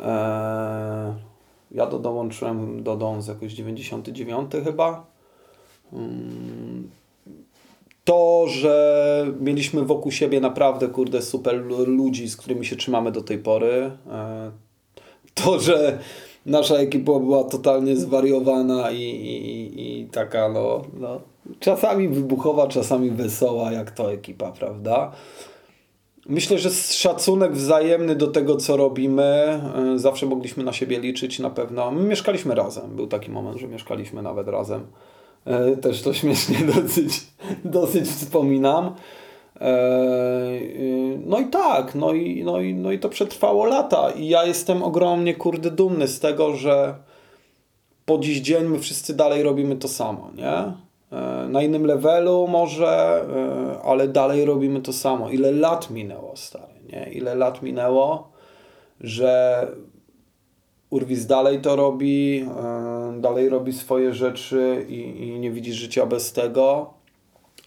Eee, ja do, dołączyłem do Dons jakoś 99 chyba. Mm, To, że mieliśmy wokół siebie naprawdę, kurde, super lu- ludzi, z którymi się trzymamy do tej pory. To, że nasza ekipa była totalnie zwariowana i, i, i taka, no, no, czasami wybuchowa, czasami wesoła, jak to ekipa, prawda? Myślę, że szacunek wzajemny do tego, co robimy, y, zawsze mogliśmy na siebie liczyć na pewno. My mieszkaliśmy razem. Był taki moment, że mieszkaliśmy nawet razem. Y, Też to śmiesznie dosyć, dosyć wspominam. E, y, No i tak, no i, no, i, no i to przetrwało lata. I ja jestem ogromnie, kurde, dumny z tego, że po dziś dzień my wszyscy dalej robimy to samo, nie? E, Na innym levelu może, e, ale dalej robimy to samo. Ile lat minęło, stary, nie? Ile lat minęło, że Urwis dalej to robi, dalej robi swoje rzeczy i, i nie widzi życia bez tego.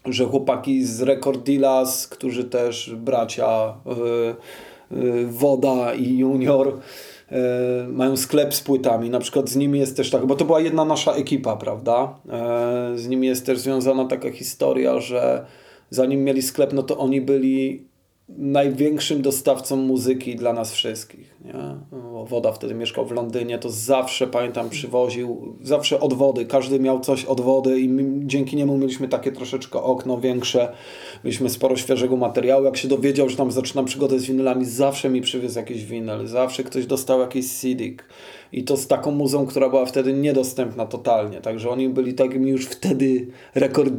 Że chłopaki z Record którzy też bracia y, y, Woda i Junior, e, mają sklep z płytami. Na przykład z nimi jest też tak, bo to była jedna nasza ekipa, prawda? Z nimi jest też związana taka historia, że zanim mieli sklep, no to oni byli największym dostawcą muzyki dla nas wszystkich. Nie? Woda wtedy mieszkał w Londynie, to zawsze, pamiętam, przywoził, zawsze od wody, każdy miał coś od wody i my, dzięki niemu mieliśmy takie troszeczkę okno większe, mieliśmy sporo świeżego materiału. Jak się dowiedział, że tam zaczynam przygodę z winylami, zawsze mi przywiózł jakiś winyl, zawsze ktoś dostał jakiś CD. I to z taką muzą, która była wtedy niedostępna totalnie. Także oni byli takimi już wtedy rekord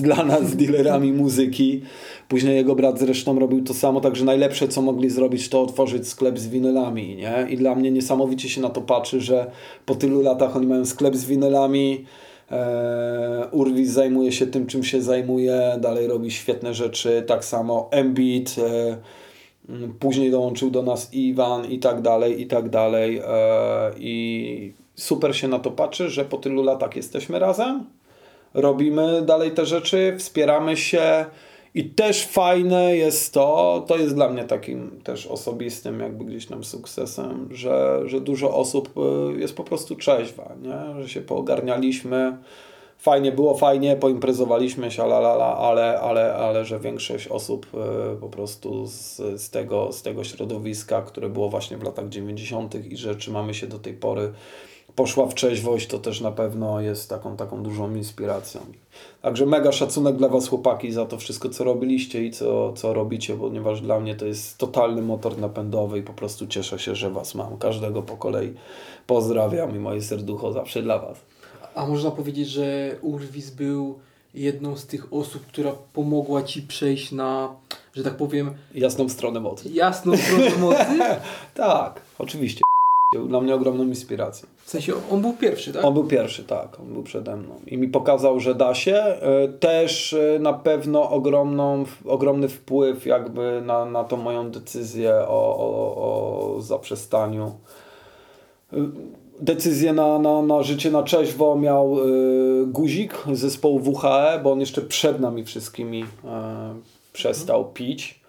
dla nas, dealerami muzyki. Później jego brat zresztą robił to samo, także najlepsze co mogli zrobić to otworzyć sklep z winylami, nie? I dla mnie niesamowicie się na to patrzy, że po tylu latach oni mają sklep z winylami, e, Urwis zajmuje się tym, czym się zajmuje, dalej robi świetne rzeczy, tak samo Embiid, e, Mm, Później dołączył do nas Iwan i tak dalej, i tak dalej. e, I super się na to patrzy, że po tylu latach jesteśmy razem, robimy dalej te rzeczy, wspieramy się. I też fajne jest to, to jest dla mnie takim też osobistym jakby gdzieś tam sukcesem, że, że dużo osób y, jest po prostu trzeźwa, nie? że się poogarnialiśmy, fajnie było, fajnie, poimprezowaliśmy się, la, ale, ale, ale że większość osób y, po prostu z, z, tego, z tego środowiska, które było właśnie w latach 90. i że trzymamy się do tej pory, poszła w trzeźwość, to też na pewno jest taką, taką dużą inspiracją. Także mega szacunek dla Was chłopaki za to wszystko, co robiliście i co, co robicie, ponieważ dla mnie to jest totalny motor napędowy i po prostu cieszę się, że Was mam. Każdego po kolei pozdrawiam i moje serducho zawsze dla Was.
A można powiedzieć, że Urwis był jedną z tych osób, która pomogła Ci przejść na, że tak powiem,
Jasną stronę mocy.
jasną stronę mocy?
Tak, oczywiście. Był dla mnie ogromną inspiracją.
W sensie on był pierwszy, tak?
On był pierwszy, tak, on był przede mną i mi pokazał, że da się. E, Też e, na pewno ogromną, ogromny wpływ jakby na, na tą moją decyzję o, o, o zaprzestaniu. Decyzję na, na, na życie na trzeźwo miał e, Guzik z zespołu WHE, bo on jeszcze przed nami wszystkimi e, przestał pić.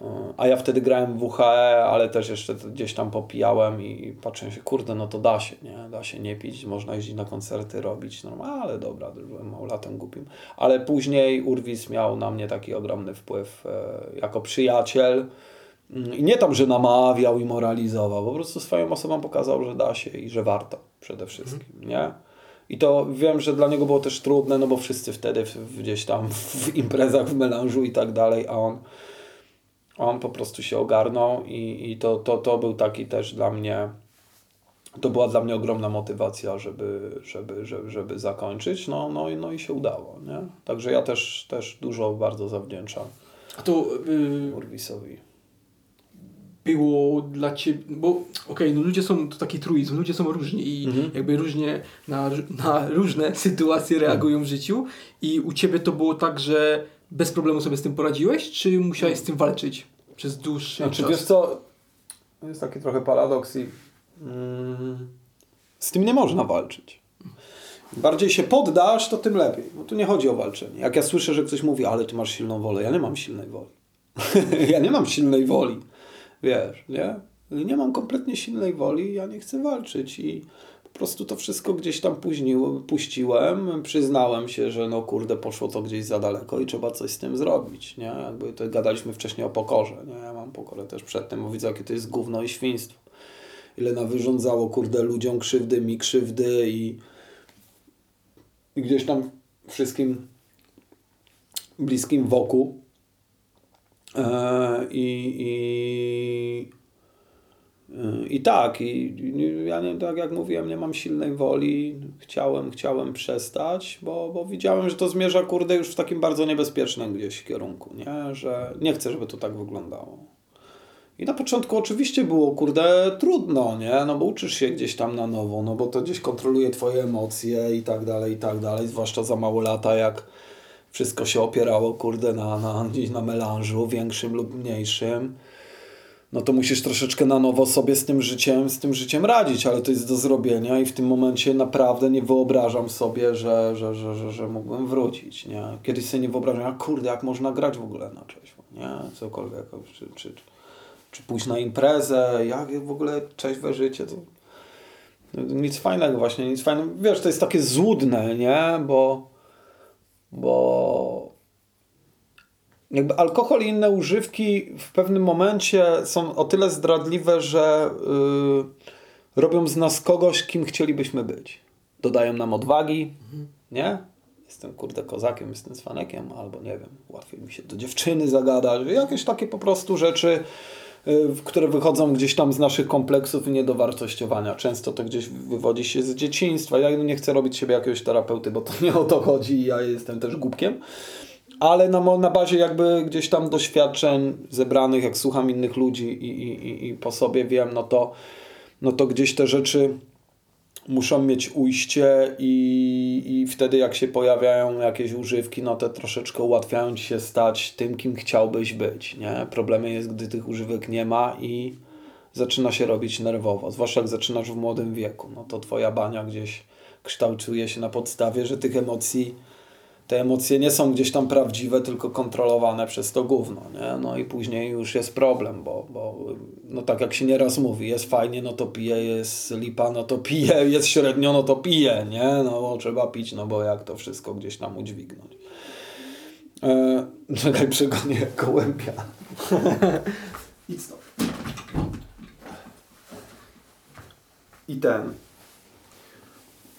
E, A ja wtedy grałem w WHE, ale też jeszcze gdzieś tam popijałem i patrzyłem się, kurde, no to da się, nie? Da się nie pić, można jeździć na koncerty, robić, no ale dobra, byłem małolatem głupim. Ale później Urwis miał na mnie taki ogromny wpływ e, jako przyjaciel. I nie tam, że namawiał i moralizował, po prostu swoją osobą pokazał, że da się i że warto przede wszystkim, nie? I to wiem, że dla niego było też trudne, no bo wszyscy wtedy w, gdzieś tam w imprezach, w melanżu i tak dalej, a on, on po prostu się ogarnął i, i to, to, to był taki też dla mnie, to była dla mnie ogromna motywacja, żeby, żeby, żeby, żeby zakończyć, no, no, i- no i się udało, nie? Także ja też, też dużo bardzo zawdzięczam
A to y,
Urwisowi.
Było dla ciebie, bo okej, no ludzie są, to taki truizm, ludzie są różni i
Mhm.
jakby różnie na, na różne sytuacje reagują w życiu i u ciebie to było tak, że bez problemu sobie z tym poradziłeś, czy musiałeś z tym walczyć przez dłuższy
Znaczy,
czas?
wiesz co, to jest taki trochę paradoks i mm, z tym nie można walczyć. Bardziej się poddasz, to tym lepiej. Bo tu nie chodzi o walczenie. Jak ja słyszę, że ktoś mówi, ale ty masz silną wolę, ja nie mam silnej woli. ja nie mam silnej woli. Wiesz, nie? Nie mam kompletnie silnej woli, ja nie chcę walczyć i po prostu to wszystko gdzieś tam późnił, puściłem, przyznałem się, że no kurde, poszło to gdzieś za daleko i trzeba coś z tym zrobić, nie? Jakby to gadaliśmy wcześniej o pokorze, nie? Ja mam pokorę też przed tym, bo widzę, jakie to jest gówno i świństwo. Ile nawyrządzało, kurde, ludziom krzywdy, mi krzywdy i, i gdzieś tam wszystkim bliskim wokół. E, I, i, i tak, i ja nie, tak jak mówiłem, nie mam silnej woli. Chciałem, chciałem przestać, bo, bo widziałem, że to zmierza, kurde, już w takim bardzo niebezpiecznym gdzieś kierunku, nie? Że nie chcę, żeby to tak wyglądało. I na początku oczywiście było, kurde, trudno, nie? No bo uczysz się gdzieś tam na nowo, no bo to gdzieś kontroluje twoje emocje i tak dalej, i tak dalej, zwłaszcza za mało lata, jak wszystko się opierało, kurde, na, na, na melanżu, większym lub mniejszym no to musisz troszeczkę na nowo sobie z tym życiem, z tym życiem radzić, ale to jest do zrobienia i w tym momencie naprawdę nie wyobrażam sobie, że, że, że, że, że mógłbym wrócić, nie? Kiedyś sobie nie wyobrażam, a kurde, jak można grać w ogóle na trzeźwo, nie? Cokolwiek, czy, czy, czy, czy pójść na imprezę, jak w ogóle trzeźwe życie, to nic fajnego właśnie, nic fajnego. Wiesz, to jest takie złudne, nie? Bo, bo jakby alkohol i inne używki w pewnym momencie są o tyle zdradliwe, że yy, robią z nas kogoś, kim chcielibyśmy być. Dodają nam odwagi, nie? Jestem kurde kozakiem, jestem cwanekiem, albo nie wiem, łatwiej mi się do dziewczyny zagadać. Jakieś takie po prostu rzeczy, które wychodzą gdzieś tam z naszych kompleksów i niedowartościowania. Często to gdzieś wywodzi się z dzieciństwa. Ja nie chcę robić siebie jakiegoś terapeuty, bo to nie o to chodzi i ja jestem też głupkiem ale na, na bazie jakby gdzieś tam doświadczeń zebranych, jak słucham innych ludzi i, i, i po sobie wiem, no to, no to gdzieś te rzeczy muszą mieć ujście i, i wtedy jak się pojawiają jakieś używki, no to troszeczkę ułatwiają ci się stać tym, kim chciałbyś być, nie? Problemem jest, gdy tych używek nie ma i zaczyna się robić nerwowo, zwłaszcza jak zaczynasz w młodym wieku, no to twoja bania gdzieś kształtuje się na podstawie, że tych emocji te emocje nie są gdzieś tam prawdziwe, tylko kontrolowane przez to gówno, nie? No i później już jest problem, bo, bo no tak jak się nieraz mówi, jest fajnie, no to pije, jest lipa, no to pije, jest średnio, no to pije, nie? No bo trzeba pić, no bo jak to wszystko gdzieś tam udźwignąć. E, czekaj, przegonię gołębia. Idź stąd. I ten.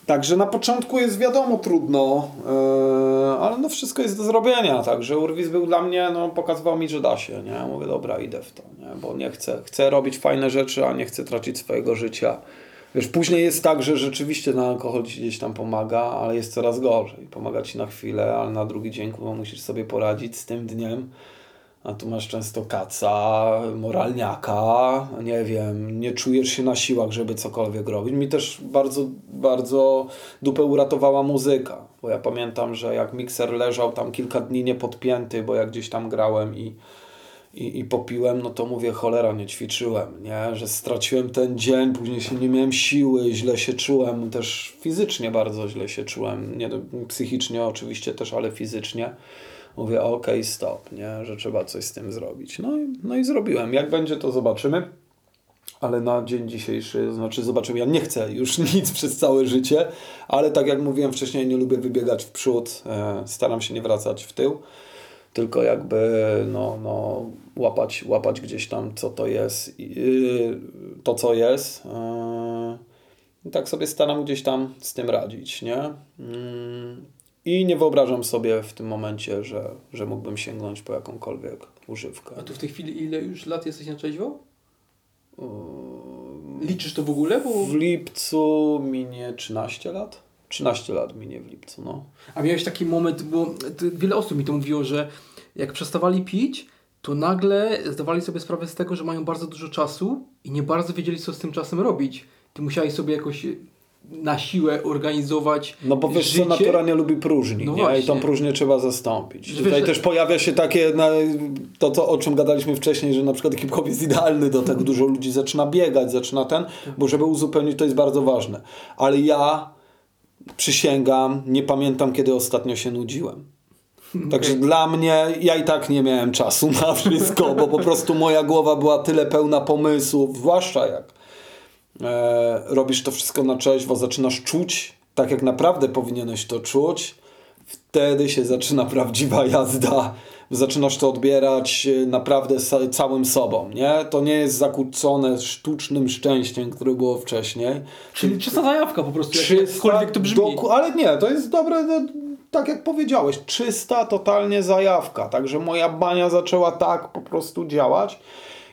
Także na początku jest wiadomo trudno, yy, ale no wszystko jest do zrobienia. Także Urwis był dla mnie, no pokazywał mi, że da się. Nie? Mówię, dobra, idę w to, nie? bo nie chcę. Chcę robić fajne rzeczy, a nie chcę tracić swojego życia. Wiesz, później jest tak, że rzeczywiście na alkohol ci gdzieś tam pomaga, ale jest coraz gorzej. Pomaga ci na chwilę, ale na drugi dzień kurwa, musisz sobie poradzić z tym dniem. A tu masz często kaca, moralniaka, nie wiem, nie czujesz się na siłach, żeby cokolwiek robić. Mi też bardzo, bardzo dupę uratowała muzyka, bo ja pamiętam, że jak mikser leżał tam kilka dni niepodpięty, bo jak gdzieś tam grałem i, i, i popiłem, no to mówię, cholera, nie ćwiczyłem, nie? że straciłem ten dzień, później się nie miałem siły, źle się czułem, też fizycznie bardzo źle się czułem, nie, psychicznie oczywiście też, ale fizycznie mówię, okej, stop, nie, że trzeba coś z tym zrobić. No i, no i zrobiłem. Jak będzie, to zobaczymy. Ale na dzień dzisiejszy, znaczy zobaczymy, ja nie chcę już nic przez całe życie, ale tak jak mówiłem wcześniej, nie lubię wybiegać w przód, e, staram się nie wracać w tył, tylko jakby no, no, łapać, łapać gdzieś tam, co to jest, y, to co jest. I tak sobie staram gdzieś tam z tym radzić, nie? Mm, I nie wyobrażam sobie w tym momencie, że, że mógłbym sięgnąć po jakąkolwiek używkę.
A tu w tej chwili ile już lat jesteś na trzeźwo? Liczysz to w ogóle? Bo...
W lipcu minie 13 lat? 13 lat minie w lipcu, no.
A miałeś taki moment, bo wiele osób mi to mówiło, że jak przestawali pić, to nagle zdawali sobie sprawę z tego, że mają bardzo dużo czasu i nie bardzo wiedzieli, co z tym czasem robić. Ty musiałeś sobie jakoś na siłę organizować
No bo wiesz,
życie.
co natura nie lubi próżni,
No
nie? I tą próżnię trzeba zastąpić.
Że
Tutaj
wiesz, że-
też pojawia się takie, na, to, to o czym gadaliśmy wcześniej, że na przykład hip-hop jest idealny do tego, dużo ludzi zaczyna biegać, zaczyna ten, bo żeby uzupełnić, to jest bardzo ważne. Ale ja przysięgam, nie pamiętam, kiedy ostatnio się nudziłem. Także
Okej.
dla mnie, ja i tak nie miałem czasu na wszystko, bo po prostu moja głowa była tyle pełna pomysłów, zwłaszcza jak e, robisz to wszystko na trzeźwo, zaczynasz czuć tak, jak naprawdę powinieneś to czuć, wtedy się zaczyna prawdziwa jazda. Zaczynasz to odbierać e, naprawdę całym sobą, nie? To nie jest zakłócone sztucznym szczęściem, które było wcześniej.
Czyli czysta zajawka po prostu,
Czysta,
jakkolwiek to brzmi.
doku- ale nie, to jest dobre, no, tak jak powiedziałeś, czysta totalnie zajawka. Także moja bania zaczęła tak po prostu działać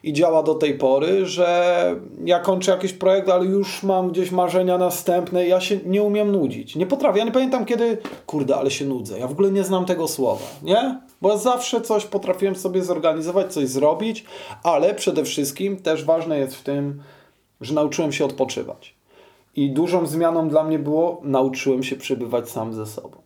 i działa do tej pory, że ja kończę jakiś projekt, ale już mam gdzieś marzenia następne. Ja się nie umiem nudzić. Nie potrafię. Ja nie pamiętam kiedy, kurde, ale się nudzę. Ja w ogóle nie znam tego słowa, nie? Bo ja zawsze coś potrafiłem sobie zorganizować, coś zrobić, ale przede wszystkim też ważne jest w tym, że nauczyłem się odpoczywać. I dużą zmianą dla mnie było, nauczyłem się przebywać sam ze sobą.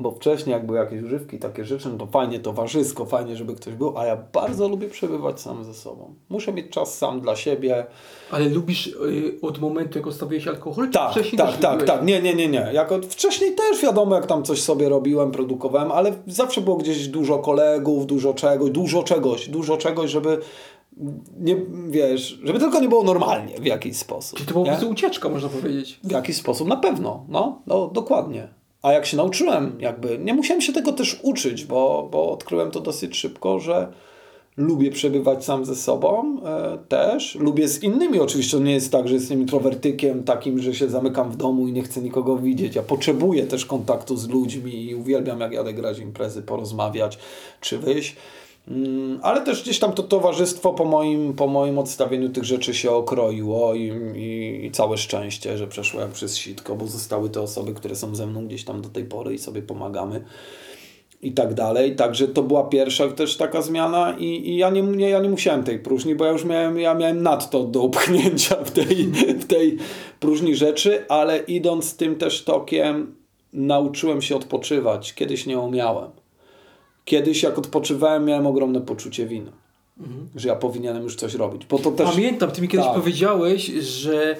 Bo wcześniej, jak były jakieś używki, takie rzeczy, no to fajnie towarzysko, fajnie, żeby ktoś był, a ja bardzo lubię przebywać sam ze sobą. Muszę mieć czas sam dla siebie.
Ale lubisz y, od momentu, jak odstawiłeś alkohol? czy
Tak,
wcześniej
tak, tak,
lubiłeś?
tak. Nie, nie, nie, nie. Jako wcześniej też wiadomo, jak tam coś sobie robiłem, produkowałem, ale zawsze było gdzieś dużo kolegów, dużo czegoś, dużo czegoś, dużo czegoś, żeby nie, wiesz, żeby tylko nie było normalnie w jakiś sposób.
Czyli to była ucieczka, można powiedzieć.
W jakiś sposób, na pewno, no, no dokładnie. A jak się nauczyłem, jakby, nie musiałem się tego też uczyć, bo, bo odkryłem to dosyć szybko, że lubię przebywać sam ze sobą e, też. Lubię z innymi, oczywiście to nie jest tak, że jestem introwertykiem takim, że się zamykam w domu i nie chcę nikogo widzieć. Ja potrzebuję też kontaktu z ludźmi i uwielbiam jak jadę grać imprezy, porozmawiać czy wyjść. Mm, Ale też gdzieś tam to towarzystwo po moim, po moim odstawieniu tych rzeczy się okroiło i, i, i całe szczęście, że przeszłem przez sitko, bo zostały te osoby, które są ze mną gdzieś tam do tej pory i sobie pomagamy i tak dalej. Także to była pierwsza też taka zmiana i, i ja, nie, nie, ja nie musiałem tej próżni, bo ja już miałem, ja miałem nadto do upchnięcia w tej, w tej próżni rzeczy, ale idąc tym też tokiem nauczyłem się odpoczywać. Kiedyś nie umiałem. Kiedyś jak odpoczywałem miałem ogromne poczucie winy. Że ja powinienem już coś robić. Bo to też...
Pamiętam, ty mi kiedyś
Tak.
powiedziałeś, że,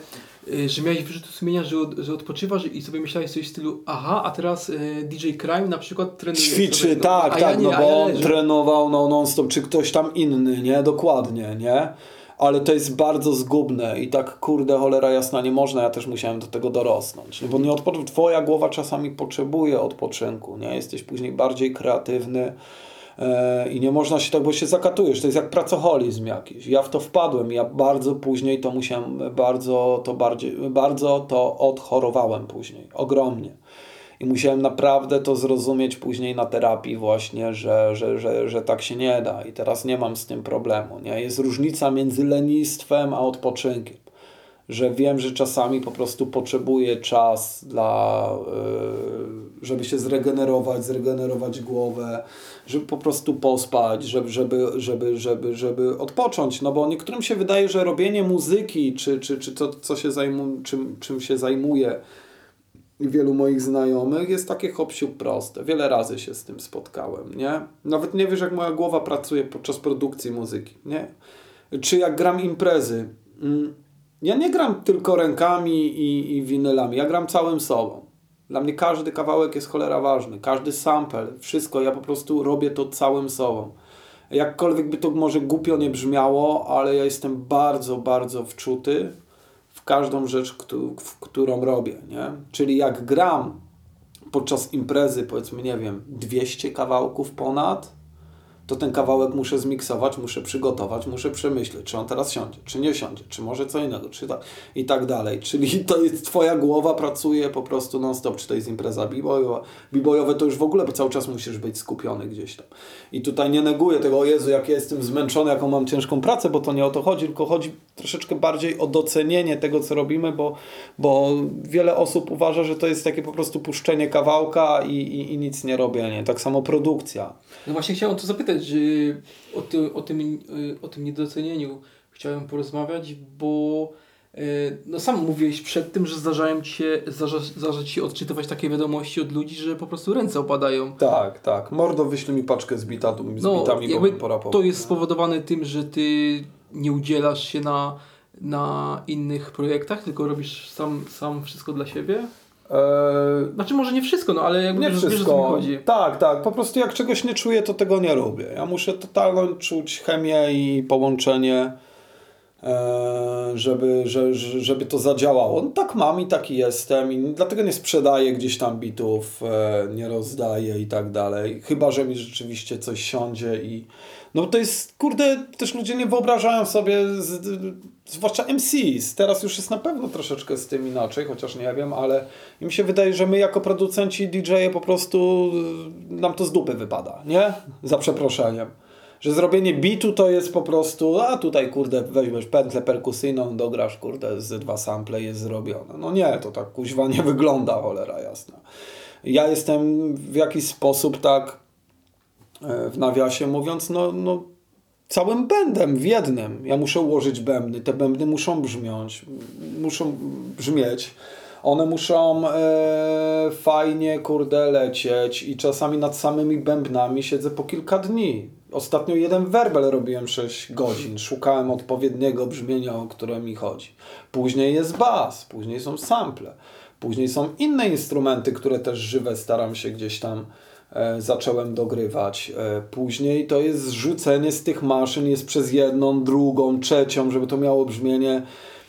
y, że miałeś wyrzuty sumienia, że, od, że odpoczywasz i sobie myślałeś coś w stylu aha, a teraz y, DJ Crime na przykład trenuje.
Ćwiczy,
sobie,
tak,
a
tak,
ja nie,
no bo
ja
on trenował no, non-stop, czy ktoś tam inny, nie? Dokładnie, nie? Ale to jest bardzo zgubne i tak, kurde, cholera jasna, nie można, ja też musiałem do tego dorosnąć, nie? bo nie odpoczy... twoja głowa czasami potrzebuje odpoczynku, nie? Jesteś później bardziej kreatywny e, i nie można się tak, bo się zakatujesz, to jest jak pracoholizm jakiś. Ja w to wpadłem, ja bardzo później to musiałem, bardzo to bardziej, bardzo to odchorowałem później, ogromnie. I musiałem naprawdę to zrozumieć później na terapii właśnie, że, że, że, że tak się nie da i teraz nie mam z tym problemu. Nie? Jest różnica między lenistwem a odpoczynkiem. Że wiem, że czasami po prostu potrzebuję czas dla, yy, żeby się zregenerować, zregenerować głowę, żeby po prostu pospać, żeby, żeby, żeby, żeby, odpocząć. No bo niektórym się wydaje, że robienie muzyki, czy, czy, czy to, co się zajmu, czym, czym się zajmuje, wielu moich znajomych jest takie hop proste. Wiele razy się z tym spotkałem, nie? Nawet nie wiesz, jak moja głowa pracuje podczas produkcji muzyki, nie? Czy jak gram imprezy. Mm, Ja nie gram tylko rękami i, i winylami, ja gram całym sobą. Dla mnie każdy kawałek jest cholera ważny, każdy sample, wszystko, ja po prostu robię to całym sobą. Jakkolwiek by to może głupio nie brzmiało, ale ja jestem bardzo, bardzo wczuty w każdą rzecz, którą robię, nie? Czyli jak gram podczas imprezy, powiedzmy, nie wiem, 200 kawałków ponad, to ten kawałek muszę zmiksować, muszę przygotować, muszę przemyśleć, czy on teraz siądzie, czy nie siądzie, czy może co innego, czy tak i tak dalej. Czyli to jest twoja głowa pracuje po prostu non-stop, czy to jest impreza b-boyowa. B-boyowe to już w ogóle cały czas musisz być skupiony gdzieś tam. I tutaj nie neguję tego, o Jezu, jak ja jestem zmęczony, jaką mam ciężką pracę, bo to nie o to chodzi, tylko chodzi troszeczkę bardziej o docenienie tego, co robimy, bo, bo wiele osób uważa, że to jest takie po prostu puszczenie kawałka i, i, i nic nie robienie. Tak samo produkcja.
No właśnie chciałem to zapytać, że o, ty, o, tym, y, o tym niedocenieniu chciałem porozmawiać, bo y, no sam mówiłeś przed tym, że zdarzają ci się, zdarza, zdarza ci się odczytywać takie wiadomości od ludzi, że po prostu ręce opadają.
Tak, tak. Mordo, wyślij mi paczkę z, bita, z
No,
bitami, bo
jakby
porapował.
to jest spowodowane tym, że ty nie udzielasz się na, na innych projektach, tylko robisz sam, sam wszystko dla siebie?
Eee,
Znaczy może nie wszystko, no ale jakby
Nie
wiesz, wiesz o co mi
wszystko.
chodzi.
Tak, tak. Po prostu jak czegoś nie czuję, to tego nie robię. Ja muszę totalną czuć chemię i połączenie, e, żeby, że, że- żeby to zadziałało. No, tak mam i taki jestem i dlatego nie sprzedaję gdzieś tam bitów, e, nie rozdaję i tak dalej. Chyba, że mi rzeczywiście coś siądzie i no to jest, kurde, też ludzie nie wyobrażają sobie, z, zwłaszcza MCs, teraz już jest na pewno troszeczkę z tym inaczej, chociaż nie wiem, ale mi się wydaje, że my jako producenci DJ-e po prostu y, nam to z dupy wypada, nie? Za przeproszeniem. Że zrobienie bitu to jest po prostu, a tutaj kurde weźmiesz pętlę perkusyjną, dograsz kurde z dwa sample jest zrobione. No nie, to tak kuźwa nie wygląda, cholera jasna. Ja jestem w jakiś sposób tak w nawiasie mówiąc, no, no całym będem w jednym. Ja muszę ułożyć bębny, te bębny muszą brzmiąć, muszą brzmieć. One muszą e, fajnie, kurde, lecieć i czasami nad samymi bębnami siedzę po kilka dni. Ostatnio jeden werbel robiłem 6 godzin. Szukałem odpowiedniego brzmienia, o które mi chodzi. Później jest bas, później są sample, później są inne instrumenty, które też żywe staram się gdzieś tam e, zacząłem dogrywać. E, później to jest zrzucenie z tych maszyn, jest przez jedną, drugą, trzecią, żeby to miało brzmienie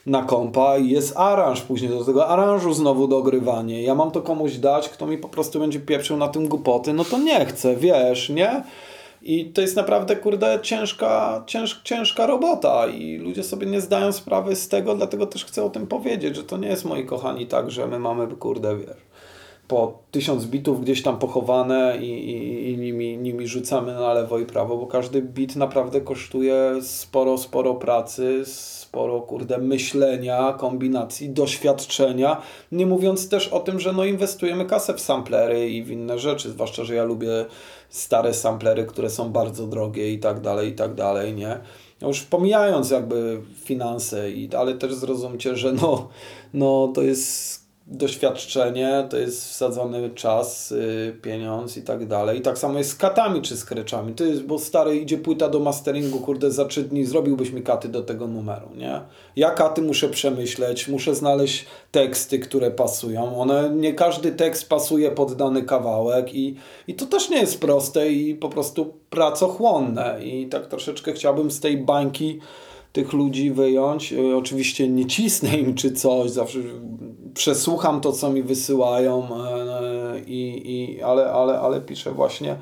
na kompa i jest aranż później do tego aranżu znowu dogrywanie. Ja mam to komuś dać, kto mi po prostu będzie pieprzył na tym głupoty, no to nie chcę, wiesz, nie? I to jest naprawdę, kurde, ciężka, cięż, ciężka robota i ludzie sobie nie zdają sprawy z tego, dlatego też chcę o tym powiedzieć, że to nie jest, moi kochani, tak, że my mamy, kurde, wiesz, po tysiąc bitów gdzieś tam pochowane i, i, i nimi, nimi rzucamy na lewo i prawo, bo każdy bit naprawdę kosztuje sporo, sporo pracy, sporo, kurde, myślenia, kombinacji, doświadczenia, nie mówiąc też o tym, że no inwestujemy kasę w samplery i w inne rzeczy, zwłaszcza, że ja lubię stare samplery, które są bardzo drogie i tak dalej, i tak dalej, nie? Już pomijając jakby finanse, i, ale też zrozumcie, że no, no to jest doświadczenie, to jest wsadzony czas, yy, pieniądz i tak dalej. I tak samo jest z katami czy z kreczami. To jest, bo stary idzie płyta do masteringu, kurde, za trzy dni zrobiłbyś mi katy do tego numeru, nie? Ja katy muszę przemyśleć, muszę znaleźć teksty, które pasują. One, nie każdy tekst pasuje pod dany kawałek i, i to też nie jest proste i po prostu pracochłonne. I tak troszeczkę chciałbym z tej bańki tych ludzi wyjąć. Y, Oczywiście nie cisnę im czy coś, zawsze przesłucham to, co mi wysyłają, e, i, i, ale, ale, ale piszę właśnie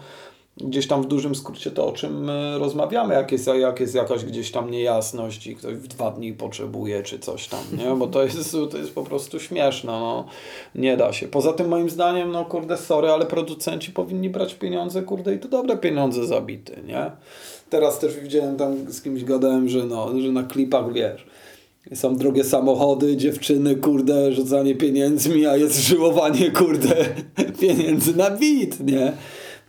gdzieś tam w dużym skrócie to, o czym my rozmawiamy, jak jest, jak jest jakaś gdzieś tam niejasność i ktoś w dwa dni potrzebuje, czy coś tam, nie? Bo to jest, to jest po prostu śmieszne, no. Nie da się. Poza tym moim zdaniem, no kurde, sorry, ale producenci powinni brać pieniądze, kurde, i to dobre pieniądze zabity, nie? Teraz też widziałem tam z kimś gadałem, że no, że na klipach, wiesz, są drogie samochody, dziewczyny, kurde, rzucanie pieniędzmi, a jest żyłowanie, kurde, pieniędzy na bit, nie?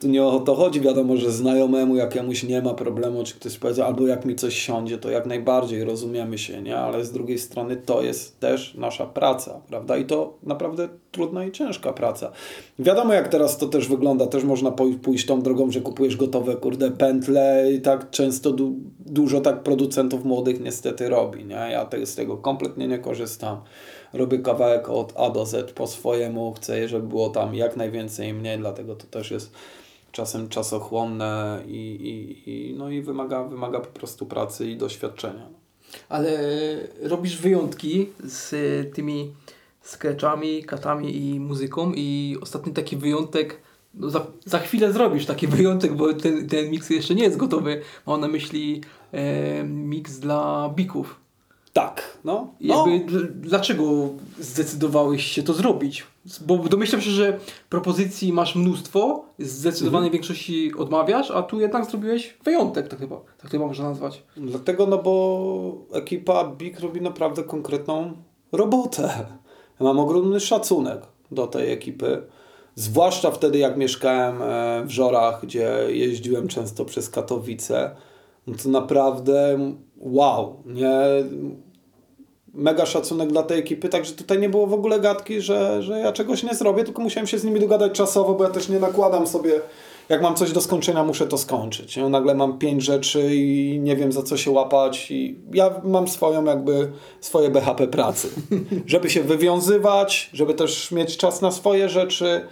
Tu nie o to chodzi, wiadomo, że znajomemu jakiemuś nie ma problemu, czy ktoś powie, albo jak mi coś siądzie, to jak najbardziej rozumiemy się, nie? Ale z drugiej strony to jest też nasza praca, prawda? I to naprawdę trudna i ciężka praca. Wiadomo, jak teraz to też wygląda, też można pój- pójść tą drogą, że kupujesz gotowe, kurde, pętle i tak często du- dużo tak producentów młodych niestety robi, nie? Ja te, z tego kompletnie nie korzystam. Robię kawałek od A do Z po swojemu, chcę, żeby było tam jak najwięcej mniej, dlatego to też jest czasem czasochłonne i, i, i, no i wymaga, wymaga po prostu pracy i doświadczenia.
Ale robisz wyjątki z tymi sketchami, katami i muzyką i ostatni taki wyjątek no za, za chwilę zrobisz taki wyjątek, bo ten, ten miks jeszcze nie jest gotowy. Mam na myśli e, miks dla bików.
Tak, no. No.
Jakby, dl- dlaczego zdecydowałeś się to zrobić? Bo domyślam się, że propozycji masz mnóstwo, zdecydowanej
Mhm.
większości odmawiasz, a tu jednak zrobiłeś wyjątek, tak chyba, tak chyba można nazwać.
Dlatego, no bo ekipa Big robi naprawdę konkretną robotę. Ja mam ogromny szacunek do tej ekipy. Zwłaszcza wtedy, jak mieszkałem e, w Żorach, gdzie jeździłem często przez Katowice. No to naprawdę wow, nie? Mega szacunek dla tej ekipy, także tutaj nie było w ogóle gadki, że, że ja czegoś nie zrobię, tylko musiałem się z nimi dogadać czasowo, bo ja też nie nakładam sobie, jak mam coś do skończenia, muszę to skończyć. Ja nagle mam pięć rzeczy i nie wiem za co się łapać i ja mam swoją jakby, swoje BHP pracy. żeby się wywiązywać, żeby też mieć czas na swoje rzeczy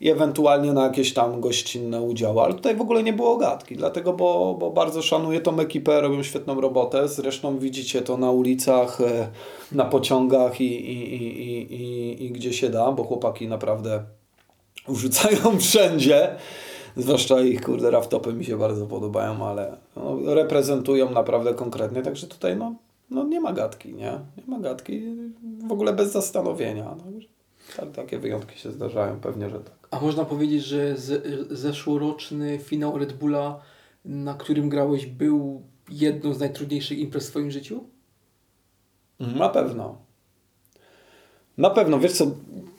i ewentualnie na jakieś tam gościnne udziały. Ale tutaj w ogóle nie było gadki, dlatego, bo, bo bardzo szanuję tą ekipę, robią świetną robotę. Zresztą widzicie to na ulicach, e, na pociągach i, i, i, i, i, i gdzie się da, bo chłopaki naprawdę wrzucają wszędzie. Zwłaszcza ich, kurde, raftopy mi się bardzo podobają, ale no, reprezentują naprawdę konkretnie, także tutaj no, no nie ma gadki, nie? Nie ma gadki w ogóle bez zastanowienia. Także tak, takie wyjątki się zdarzają, pewnie, że tak.
A można powiedzieć, że z, zeszłoroczny finał Red Bulla, na którym grałeś, był jedną z najtrudniejszych imprez w swoim życiu?
Na pewno. Na pewno, wiesz co,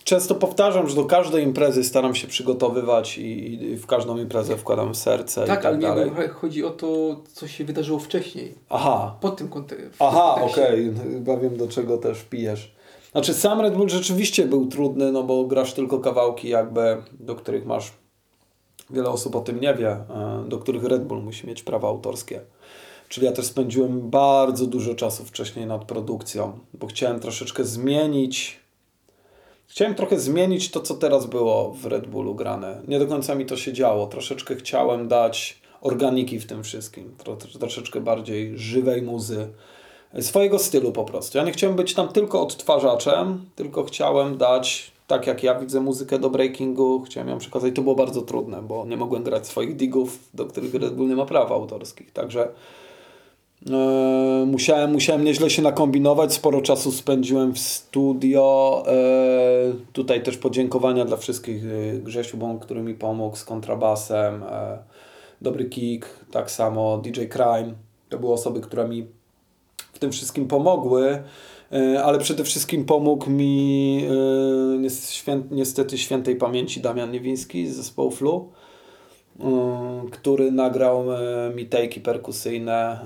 często powtarzam, że do każdej imprezy staram się przygotowywać i, i w każdą imprezę wkładam serce
Tak,
i tak
ale
dalej.
nie, chodzi o to, co się wydarzyło wcześniej.
Aha,
Pod tym kątem.
Aha, okej, chyba wiem do czego też pijesz. Znaczy sam Red Bull rzeczywiście był trudny, no bo grasz tylko kawałki jakby, do których masz, wiele osób o tym nie wie, e, do których Red Bull musi mieć prawa autorskie. Czyli ja też spędziłem bardzo dużo czasu wcześniej nad produkcją, bo chciałem troszeczkę zmienić, chciałem trochę zmienić to, co teraz było w Red Bullu grane. Nie do końca mi to się działo, troszeczkę chciałem dać organiki w tym wszystkim, tro, troszeczkę bardziej żywej muzy, swojego stylu po prostu. Ja nie chciałem być tam tylko odtwarzaczem, tylko chciałem dać, tak jak ja widzę muzykę do breakingu, chciałem ją przekazać. To było bardzo trudne, bo nie mogłem grać swoich digów, do których Red Bull nie ma praw autorskich. Także e, musiałem, musiałem nieźle się nakombinować. Sporo czasu spędziłem w studio. E, tutaj też podziękowania dla wszystkich. E, Grzesiu Bąk, który mi pomógł z kontrabasem. E, Dobry Kick, tak samo DJ Crime. To były osoby, które mi tym wszystkim pomogły, e, ale przede wszystkim pomógł mi e, niestety świętej pamięci Damian Niewiński z zespołu Flu, e, który nagrał mi tejki perkusyjne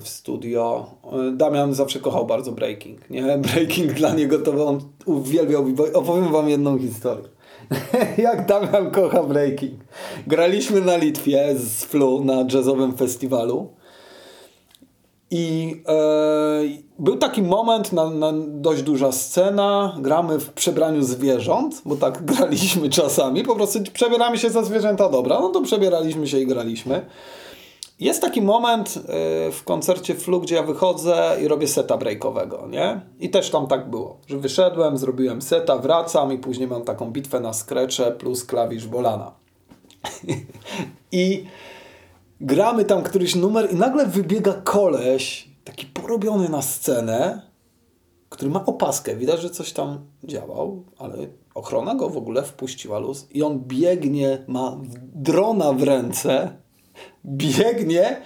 w studio. Damian zawsze kochał bardzo breaking. Nie? Breaking dla niego to on uwielbiał. Opowiem wam jedną historię. Jak Damian kocha breaking. Graliśmy na Litwie z Flu na jazzowym festiwalu. I e, był taki moment, na, na dość duża scena, gramy w przebraniu zwierząt, bo tak graliśmy czasami, po prostu przebieramy się za zwierzęta, dobra, no to przebieraliśmy się i graliśmy. Jest taki moment e, w koncercie Flu, gdzie ja wychodzę i robię seta breakowego, nie? I też tam tak było, że wyszedłem, zrobiłem seta, wracam i później mam taką bitwę na skrecze plus klawisz Bolana. I gramy tam któryś numer i nagle wybiega koleś, taki porobiony na scenę, który ma opaskę. Widać, że coś tam działał, ale ochrona go w ogóle wpuściła luz i on biegnie, ma drona w ręce, biegnie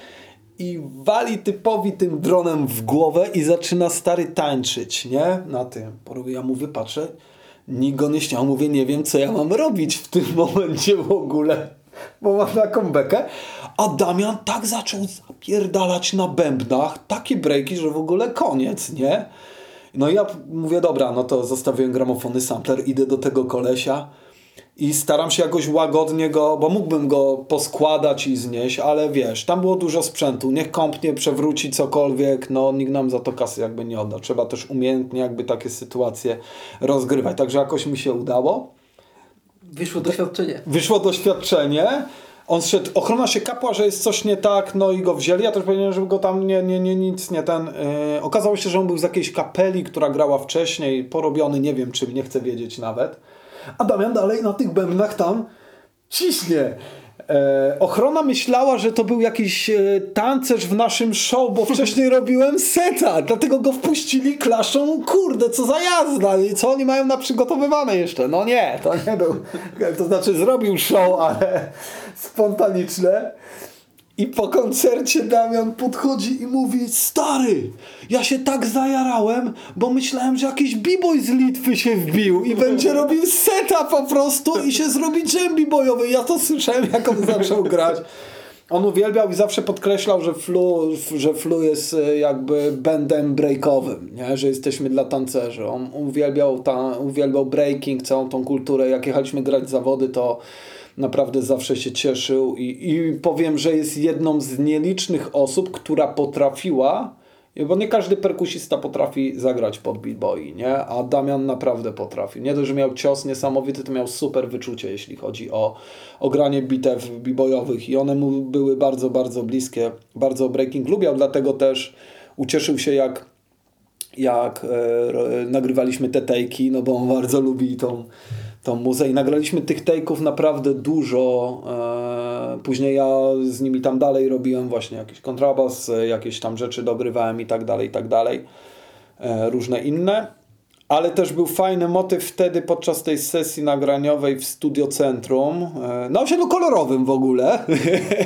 i wali typowi tym dronem w głowę i zaczyna stary tańczyć, nie? Na tym. Ja mówię, patrzę, nikt go nie śmiał. Mówię, nie wiem, co ja mam robić w tym momencie w ogóle, bo mam taką bekę. A Damian tak zaczął zapierdalać na bębnach, takie breaki, że w ogóle koniec, nie? No i ja mówię, dobra, no to zostawiłem gramofony sampler, idę do tego kolesia i staram się jakoś łagodnie go, bo mógłbym go poskładać i znieść, ale wiesz, tam było dużo sprzętu, niech kąpnie, przewróci cokolwiek, no nikt nam za to kasy jakby nie odda. Trzeba też umiejętnie jakby takie sytuacje rozgrywać, także jakoś mi się udało.
Wyszło doświadczenie.
Wyszło doświadczenie, on szedł, ochrona się kapła, że jest coś nie tak, no i go wzięli. Ja też powiedziałem, żeby go tam nie, nie, nie nic nie ten. Yy, okazało się, że on był z jakiejś kapeli, która grała wcześniej, porobiony, nie wiem czym, nie chcę wiedzieć nawet. A Damian dalej na tych bębnach tam ciśnie. E, ochrona myślała, że to był jakiś e, tancerz w naszym show, bo wcześniej robiłem seta, dlatego go wpuścili klaszą, kurde, co za jazda i co oni mają na przygotowywane jeszcze. No nie, to nie był, to znaczy zrobił show, ale spontaniczne. I po koncercie Damian podchodzi i mówi Stary, ja się tak zajarałem, bo myślałem, że jakiś b-boy z Litwy się wbił i będzie robił seta po prostu i się zrobi dżem b-boyowy. Ja to słyszałem, jak on zaczął grać. On uwielbiał i zawsze podkreślał, że Flu, że Flu jest e, jakby bandem breakowym, nie? że jesteśmy dla tancerzy. On uwielbiał, ta, uwielbiał breaking, całą tą kulturę. Jak jechaliśmy grać zawody, to naprawdę zawsze się cieszył i, i powiem, że jest jedną z nielicznych osób, która potrafiła, bo nie każdy perkusista potrafi zagrać pod beatboy, nie? A Damian naprawdę potrafi. Nie dość, że miał cios niesamowity, to miał super wyczucie, jeśli chodzi o, o granie bitew b-boyowych i one mu były bardzo, bardzo bliskie. Bardzo breaking lubiał, dlatego też ucieszył się jak jak e, nagrywaliśmy te tejki, no bo on bardzo lubi tą tą muzę i nagraliśmy tych take'ów naprawdę dużo. E, później ja z nimi tam dalej robiłem właśnie jakiś kontrabas, jakieś tam rzeczy dogrywałem i tak dalej, i tak dalej. E, różne inne. Ale też był fajny motyw wtedy podczas tej sesji nagraniowej w Studio Centrum, e, na osiedlu kolorowym w ogóle,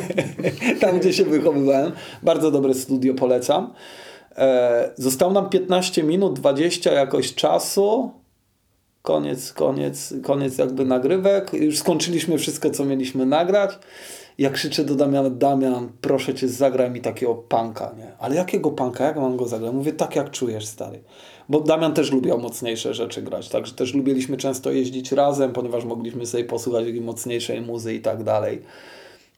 tam gdzie się wychowywałem. Bardzo dobre studio, polecam. Zostało nam 15 minut, 20 jakoś czasu koniec, koniec, koniec jakby nagrywek. Już skończyliśmy wszystko, co mieliśmy nagrać. Ja krzyczę do Damiana, Damian, proszę cię, zagraj mi takiego panka, nie? Ale jakiego panka? Jak mam go zagrać? Mówię, tak jak czujesz, stary. Bo Damian też lubiał mocniejsze rzeczy grać, także też lubiliśmy często jeździć razem, ponieważ mogliśmy sobie posłuchać mocniejszej muzy i tak dalej.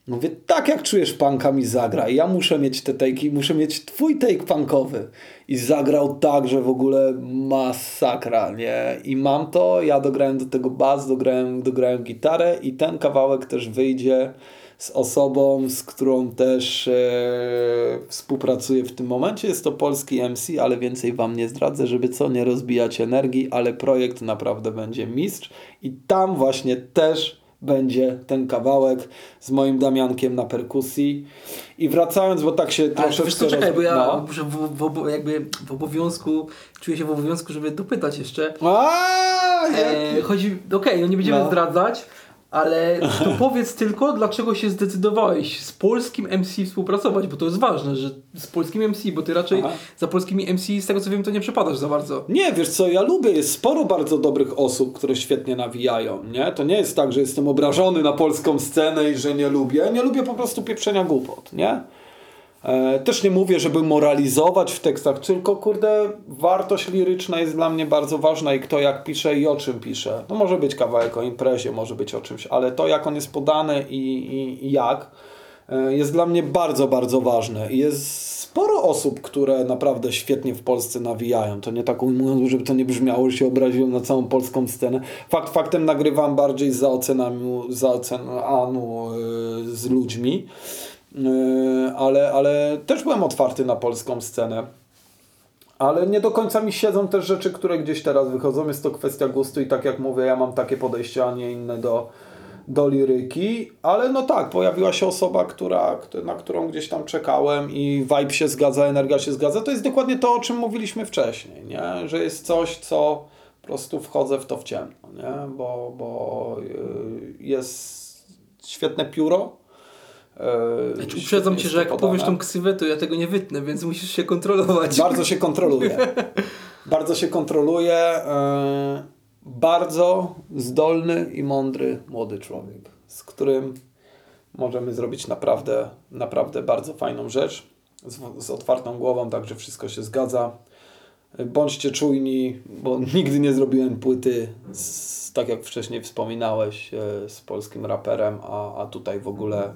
Mówię, tak jak czujesz punka mi zagra. Ja muszę mieć te take'i, muszę mieć twój take punkowy. I zagrał tak, że w ogóle masakra, nie? I mam to, ja dograłem do tego bas, dograłem, dograłem gitarę i ten kawałek też wyjdzie z osobą, z którą też e, współpracuję w tym momencie. Jest to polski MC, ale więcej Wam nie zdradzę, żeby co, nie rozbijać energii, ale projekt naprawdę będzie mistrz i tam właśnie też będzie ten kawałek z moim Damiankiem na perkusji. I wracając, bo tak się troszeczkę...
Wiesz co, czekaj, bo ja no. w, w, jakby w obowiązku, czuję się w obowiązku, żeby dopytać jeszcze.
A, e,
chodzi, okej, okay, no nie będziemy no. zdradzać, ale to powiedz tylko, dlaczego się zdecydowałeś z polskim MC współpracować, bo to jest ważne, że z polskim MC, bo ty raczej Aha. za polskimi MC, z tego co wiem, to nie przepadasz za bardzo.
Nie, wiesz co, ja lubię, jest sporo bardzo dobrych osób, które świetnie nawijają, nie? To nie jest tak, że jestem obrażony na polską scenę i że nie lubię. Nie lubię po prostu pieprzenia głupot, nie? E, też nie mówię, żeby moralizować w tekstach, tylko kurde, wartość liryczna jest dla mnie bardzo ważna i kto jak pisze i o czym pisze. No może być kawałek o imprezie, może być o czymś, ale to jak on jest podany i, i, i jak e, jest dla mnie bardzo, bardzo ważne. I jest sporo osób, które naprawdę świetnie w Polsce nawijają. To nie tak mówiąc, żeby to nie brzmiało, że się obraziłem na całą polską scenę. Fakt faktem nagrywam bardziej za ocenami, za ocenanu yy, z ludźmi. Yy, ale, ale też byłem otwarty na polską scenę. Ale nie do końca mi siedzą też rzeczy, które gdzieś teraz wychodzą. Jest to kwestia gustu i tak jak mówię, ja mam takie podejście, a nie inne do, do liryki. Ale no tak, pojawiła się osoba, która, na którą gdzieś tam czekałem i vibe się zgadza, energia się zgadza. To jest dokładnie to, o czym mówiliśmy wcześniej, nie? że jest coś, co po prostu wchodzę w to w ciemno, nie? Bo, bo yy, jest świetne pióro,
E, znaczy, uprzedzam cię, że jak podane. powiesz tą ksywę, to ja tego nie wytnę, więc musisz się kontrolować.
Bardzo się kontroluje. bardzo się kontroluje. E, bardzo zdolny i mądry młody człowiek, z którym możemy zrobić naprawdę, naprawdę bardzo fajną rzecz. Z, z otwartą głową, także wszystko się zgadza. Bądźcie czujni, bo nigdy nie zrobiłem płyty, z, tak jak wcześniej wspominałeś, e, z polskim raperem, a, a tutaj w ogóle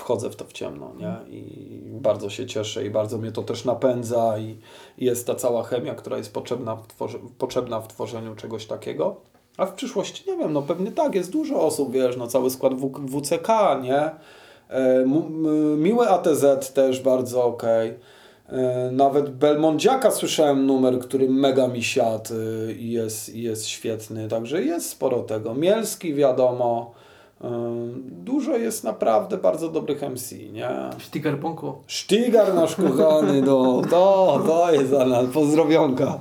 wchodzę w to w ciemno, nie? I bardzo się cieszę i bardzo mnie to też napędza i jest ta cała chemia, która jest potrzebna w, potrzebna w tworzeniu czegoś takiego. A w przyszłości, nie wiem, no pewnie tak, jest dużo osób, wiesz, no cały skład w, WCK, nie? E, miły ATZ też bardzo ok. E, nawet Belmondziaka słyszałem numer, który mega mi siadł i jest, jest świetny, także jest sporo tego. Mielski wiadomo, Dużo jest naprawdę bardzo dobrych MC, nie?
Sztigar Bonko.
Sztigar nasz kochany, no to, to jest Anal, pozdrowionka,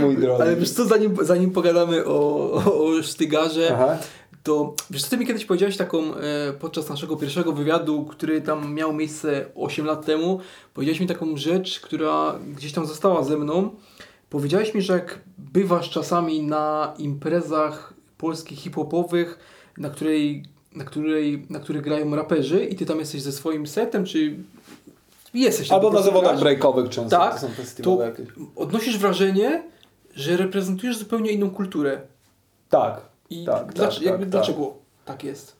mój drogi.
Ale wiesz co, zanim, zanim pogadamy o, o, o Sztygarze,
Aha.
to wiesz co, ty mi kiedyś powiedziałeś taką, e, podczas naszego pierwszego wywiadu, który tam miał miejsce 8 lat temu, powiedziałeś mi taką rzecz, która gdzieś tam została ze mną. Powiedziałeś mi, że jak bywasz czasami na imprezach polskich hip-hopowych, na której, na której, na których grają raperzy i ty tam jesteś ze swoim setem, czy jesteś tam
Albo na zawodach
grasz,
breakowych często
Tak,
to są festiwale
to
jakieś.
odnosisz wrażenie, że reprezentujesz zupełnie inną kulturę.
Tak,
I
tak,
dlac-
tak,
jakby
tak,
dlaczego tak jest?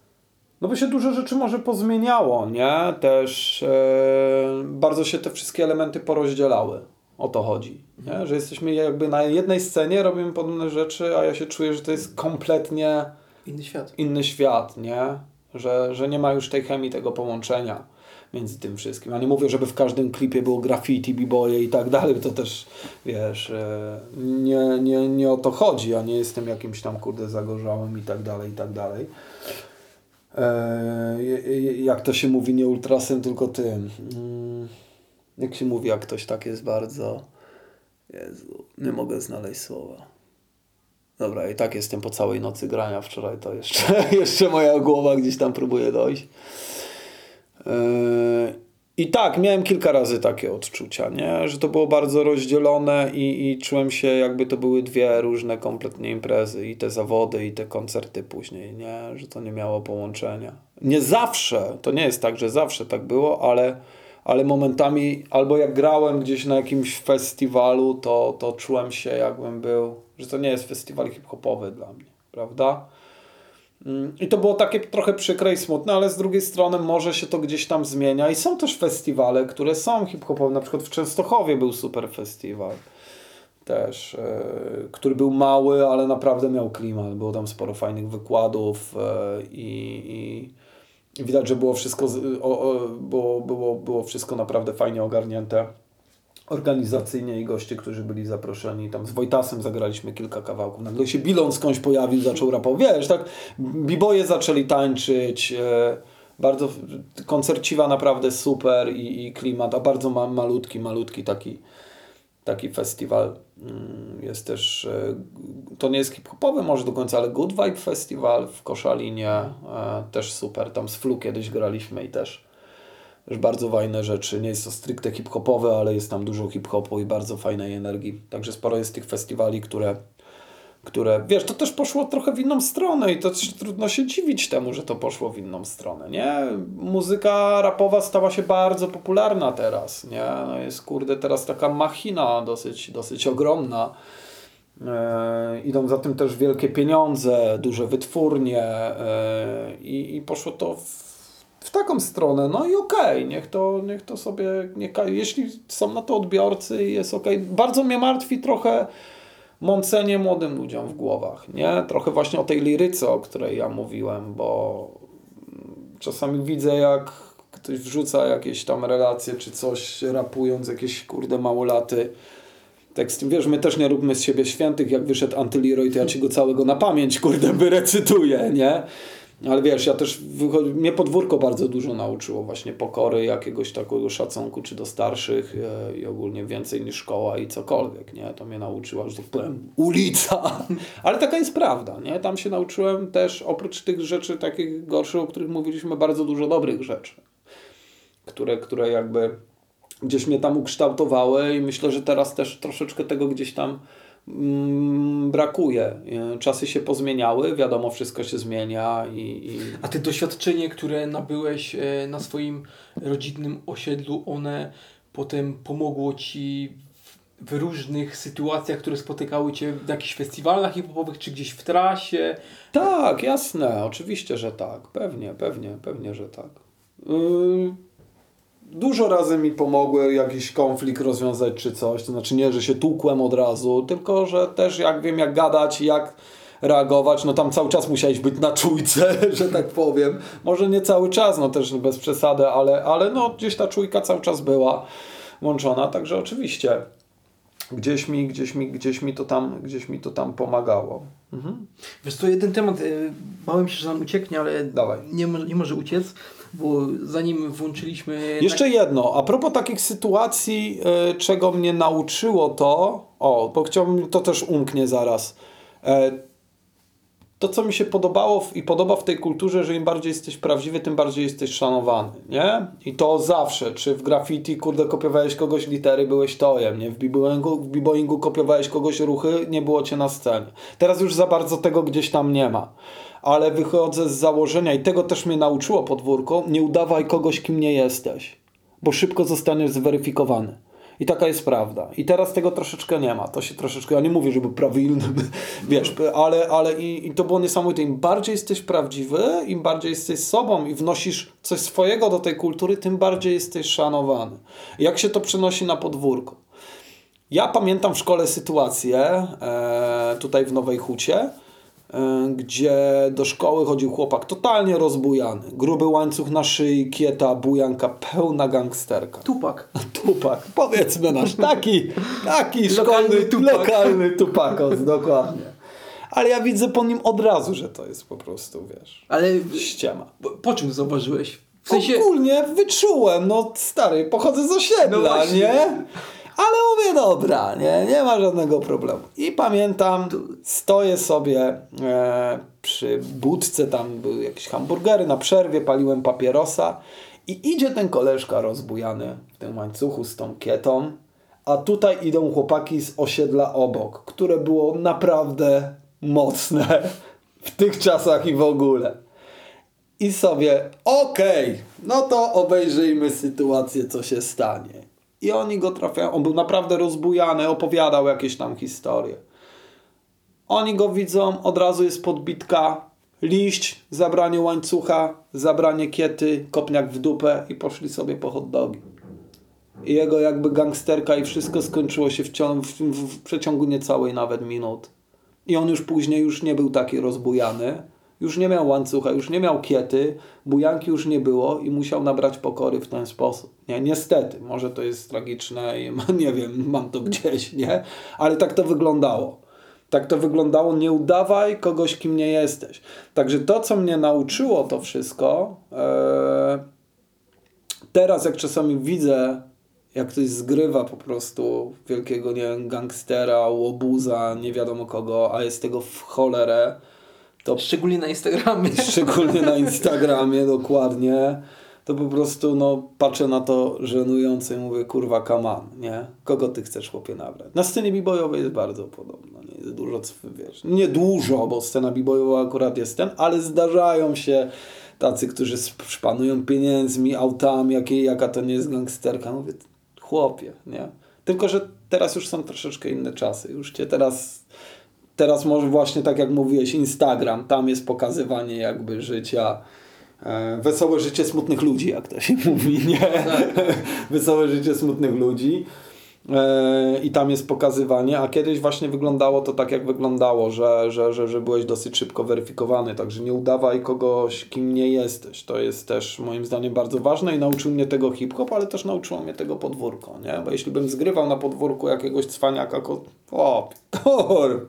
No bo się dużo rzeczy może pozmieniało, nie? Też e, bardzo się te wszystkie elementy porozdzielały. O to chodzi. Nie? Że jesteśmy jakby na jednej scenie, robimy podobne rzeczy, a ja się czuję, że to jest kompletnie
Inny świat.
inny świat, nie? Że, że nie ma już tej chemii, tego połączenia między tym wszystkim. Ja nie mówię, żeby w każdym klipie było graffiti, b-boye i tak dalej, to też, wiesz, e, nie, nie, nie o to chodzi. Ja nie jestem jakimś tam, kurde, zagorzałym i tak dalej, i tak dalej. E, jak to się mówi, nie ultrasem, tylko tym. Mm, jak się mówi, jak ktoś tak jest bardzo... Jezu, nie mogę znaleźć słowa. Dobra, i tak jestem po całej nocy grania wczoraj, to jeszcze, jeszcze moja głowa gdzieś tam próbuje dojść. Yy, I tak, miałem kilka razy takie odczucia, nie? że to było bardzo rozdzielone i, i czułem się jakby to były dwie różne kompletnie imprezy i te zawody i te koncerty później, nie? że to nie miało połączenia. Nie zawsze, to nie jest tak, że zawsze tak było, ale, ale momentami albo jak grałem gdzieś na jakimś festiwalu, to, to czułem się jakbym był, że to nie jest festiwal hip-hopowy dla mnie, prawda? Mm, I to było takie trochę przykre i smutne, ale z drugiej strony może się to gdzieś tam zmienia i są też festiwale, które są hip-hopowe, na przykład w Częstochowie był super festiwal też, e, który był mały, ale naprawdę miał klimat, było tam sporo fajnych wykładów e, i, i widać, że było wszystko, z- o, o, było, było, było wszystko naprawdę fajnie ogarnięte organizacyjnie i goście, którzy byli zaproszeni. Tam z Wojtasem zagraliśmy kilka kawałków. Nagle się Bilon skądś pojawił, zaczął rapować. Wiesz, tak, biboje zaczęli tańczyć. E, bardzo koncerciwa naprawdę super i, i klimat, a bardzo ma, malutki, malutki taki taki festiwal. Mm, Jest też, e, to nie jest hip-hopowy może do końca, ale Good Vibe Festival w Koszalinie, e, też super. Tam z Flu kiedyś graliśmy i też, też bardzo fajne rzeczy. Nie jest to stricte hip-hopowe, ale jest tam dużo hip-hopu i bardzo fajnej energii. Także sporo jest tych festiwali, które, które, wiesz, to też poszło trochę w inną stronę i to trudno się dziwić temu, że to poszło w inną stronę, nie? Muzyka rapowa stała się bardzo popularna teraz, nie? No jest, kurde, teraz taka machina dosyć, dosyć ogromna. E, idą za tym też wielkie pieniądze, duże wytwórnie i, i poszło to w, w taką stronę. No i okej, niech, to, niech to sobie, niech, jeśli są na to odbiorcy, jest okej. Bardzo mnie martwi trochę mącenie młodym ludziom w głowach, nie? Trochę właśnie o tej liryce, o której ja mówiłem, bo czasami widzę, jak ktoś wrzuca jakieś tam relacje czy coś, rapując jakieś kurde małolaty teksty. Wiesz, my też nie róbmy z siebie świętych, jak wyszedł Antyleroy, to ja ci go całego na pamięć, kurde, wyrecytuję, nie? Ale wiesz, ja też, wychodzi, mnie podwórko bardzo dużo nauczyło właśnie pokory, jakiegoś takiego szacunku, czy do starszych e, i ogólnie więcej niż szkoła i cokolwiek, nie? To mnie nauczyła, że tak powiem, ulica. Ale taka jest prawda, nie? Tam się nauczyłem też, oprócz tych rzeczy takich gorszych, o których mówiliśmy, bardzo dużo dobrych rzeczy, które, które jakby gdzieś mnie tam ukształtowały i myślę, że teraz też troszeczkę tego gdzieś tam brakuje. E, Czasy się pozmieniały, wiadomo, wszystko się zmienia i, i
A ty doświadczenie, które nabyłeś e, na swoim rodzinnym osiedlu, one potem pomogło ci w, w różnych sytuacjach, które spotykały cię w jakichś festiwalach hip-hopowych, czy gdzieś w trasie?
Tak, jasne, oczywiście, że tak. Pewnie, pewnie, pewnie, że tak. Yy, Dużo razy mi pomogły jakiś konflikt rozwiązać czy coś. To znaczy nie, że się tłukłem od razu, tylko że też jak wiem jak gadać, jak reagować, no tam cały czas musiałeś być na czujce, że tak powiem. Może nie cały czas, no też bez przesady, ale, ale no gdzieś ta czujka cały czas była włączona, także oczywiście. gdzieś mi, gdzieś mi, gdzieś mi to tam, gdzieś mi to tam pomagało. Mhm.
Wiesz co, jeden temat, y, bałem się, że nam ucieknie, ale
Dawaj.
nie, nie może uciec, bo zanim włączyliśmy...
Jeszcze jedno, a propos takich sytuacji, e, czego mnie nauczyło to, o, bo chciałbym, to też umknie zaraz. E, to, co mi się podobało w, i podoba w tej kulturze, że im bardziej jesteś prawdziwy, tym bardziej jesteś szanowany, nie? I to zawsze, czy w graffiti, kurde, kopiowałeś kogoś litery, byłeś tojem, nie? W b-boyingu, w b-boyingu kopiowałeś kogoś ruchy, nie było cię na scenie. Teraz już za bardzo tego gdzieś tam nie ma. Ale wychodzę z założenia i tego też mnie nauczyło podwórko, nie udawaj kogoś, kim nie jesteś, bo szybko zostaniesz zweryfikowany. I taka jest prawda. I teraz tego troszeczkę nie ma. To się troszeczkę, ja nie mówię, żeby prawilny, wiesz, ale, ale i, i to było niesamowite. Im bardziej jesteś prawdziwy, im bardziej jesteś sobą i wnosisz coś swojego do tej kultury, tym bardziej jesteś szanowany. Jak się to przenosi na podwórko? Ja pamiętam w szkole sytuację e, tutaj w Nowej Hucie, gdzie do szkoły chodził chłopak totalnie rozbujany. Gruby łańcuch na szyi, kieta, bujanka, pełna gangsterka.
Tupak.
Tupak, powiedzmy nasz taki, taki
Lokalny
szkolny,
Tupak.
lokalny tupakos, dokładnie. Ale ja widzę po nim od razu, że to jest po prostu, wiesz,
Ale
ściema.
po, po czym zauważyłeś? W sensie...
Ogólnie wyczułem, no stary, pochodzę z osiedla,
No
nie? Ale mówię, dobra, nie, nie ma żadnego problemu. I pamiętam, stoję sobie e, przy budce, tam były jakieś hamburgery, na przerwie paliłem papierosa i idzie ten koleżka rozbujany w tym łańcuchu z tą kietą, a tutaj idą chłopaki z osiedla obok, które było naprawdę mocne w tych czasach i w ogóle. I sobie, okej, no to obejrzyjmy sytuację, co się stanie. I oni go trafiają. On był naprawdę rozbujany, opowiadał jakieś tam historie. Oni go widzą, od razu jest podbitka, liść, zabranie łańcucha, zabranie kiety, kopniak w dupę i poszli sobie po hot dogi. I jego jakby gangsterka i wszystko skończyło się w, w, w przeciągu niecałej nawet minut. I on już później już nie był taki rozbujany. Już nie miał łańcucha, już nie miał kiety, bujanki już nie było i musiał nabrać pokory w ten sposób. Nie, niestety, może to jest tragiczne i nie wiem, mam to gdzieś, nie? Ale tak to wyglądało. Tak to wyglądało, nie udawaj kogoś, kim nie jesteś. Także to, co mnie nauczyło to wszystko, e, teraz jak czasami widzę, jak ktoś zgrywa po prostu wielkiego, nie wiem, gangstera, łobuza, nie wiadomo kogo, a jest tego w cholerę, to
Szczególnie na Instagramie.
szczególnie na Instagramie, dokładnie, to po prostu no, patrzę na to żenujące i mówię, kurwa, kaman, nie? Kogo ty chcesz, chłopie, nabrać? Na scenie b-boyowej jest bardzo podobno, nie jest dużo, wiesz, nie dużo, bo scena b-boyowa akurat jest ten, ale zdarzają się tacy, którzy szpanują pieniędzmi, autami, jakie, jaka to nie jest gangsterka. Mówię, chłopie, nie? Tylko, że teraz już są troszeczkę inne czasy, już cię teraz teraz może właśnie tak jak mówiłeś, Instagram, tam jest pokazywanie jakby życia, e, wesołe życie smutnych ludzi, jak to się mówi, nie? wesołe życie smutnych ludzi. E, I tam jest pokazywanie, a kiedyś właśnie wyglądało to tak, jak wyglądało, że, że, że, że byłeś dosyć szybko weryfikowany, także nie udawaj kogoś, kim nie jesteś. To jest też moim zdaniem bardzo ważne i nauczył mnie tego hip-hop, ale też nauczyło mnie tego podwórko, nie? Bo jeśli bym zgrywał na podwórku jakiegoś cwaniaka, ko... o, kur...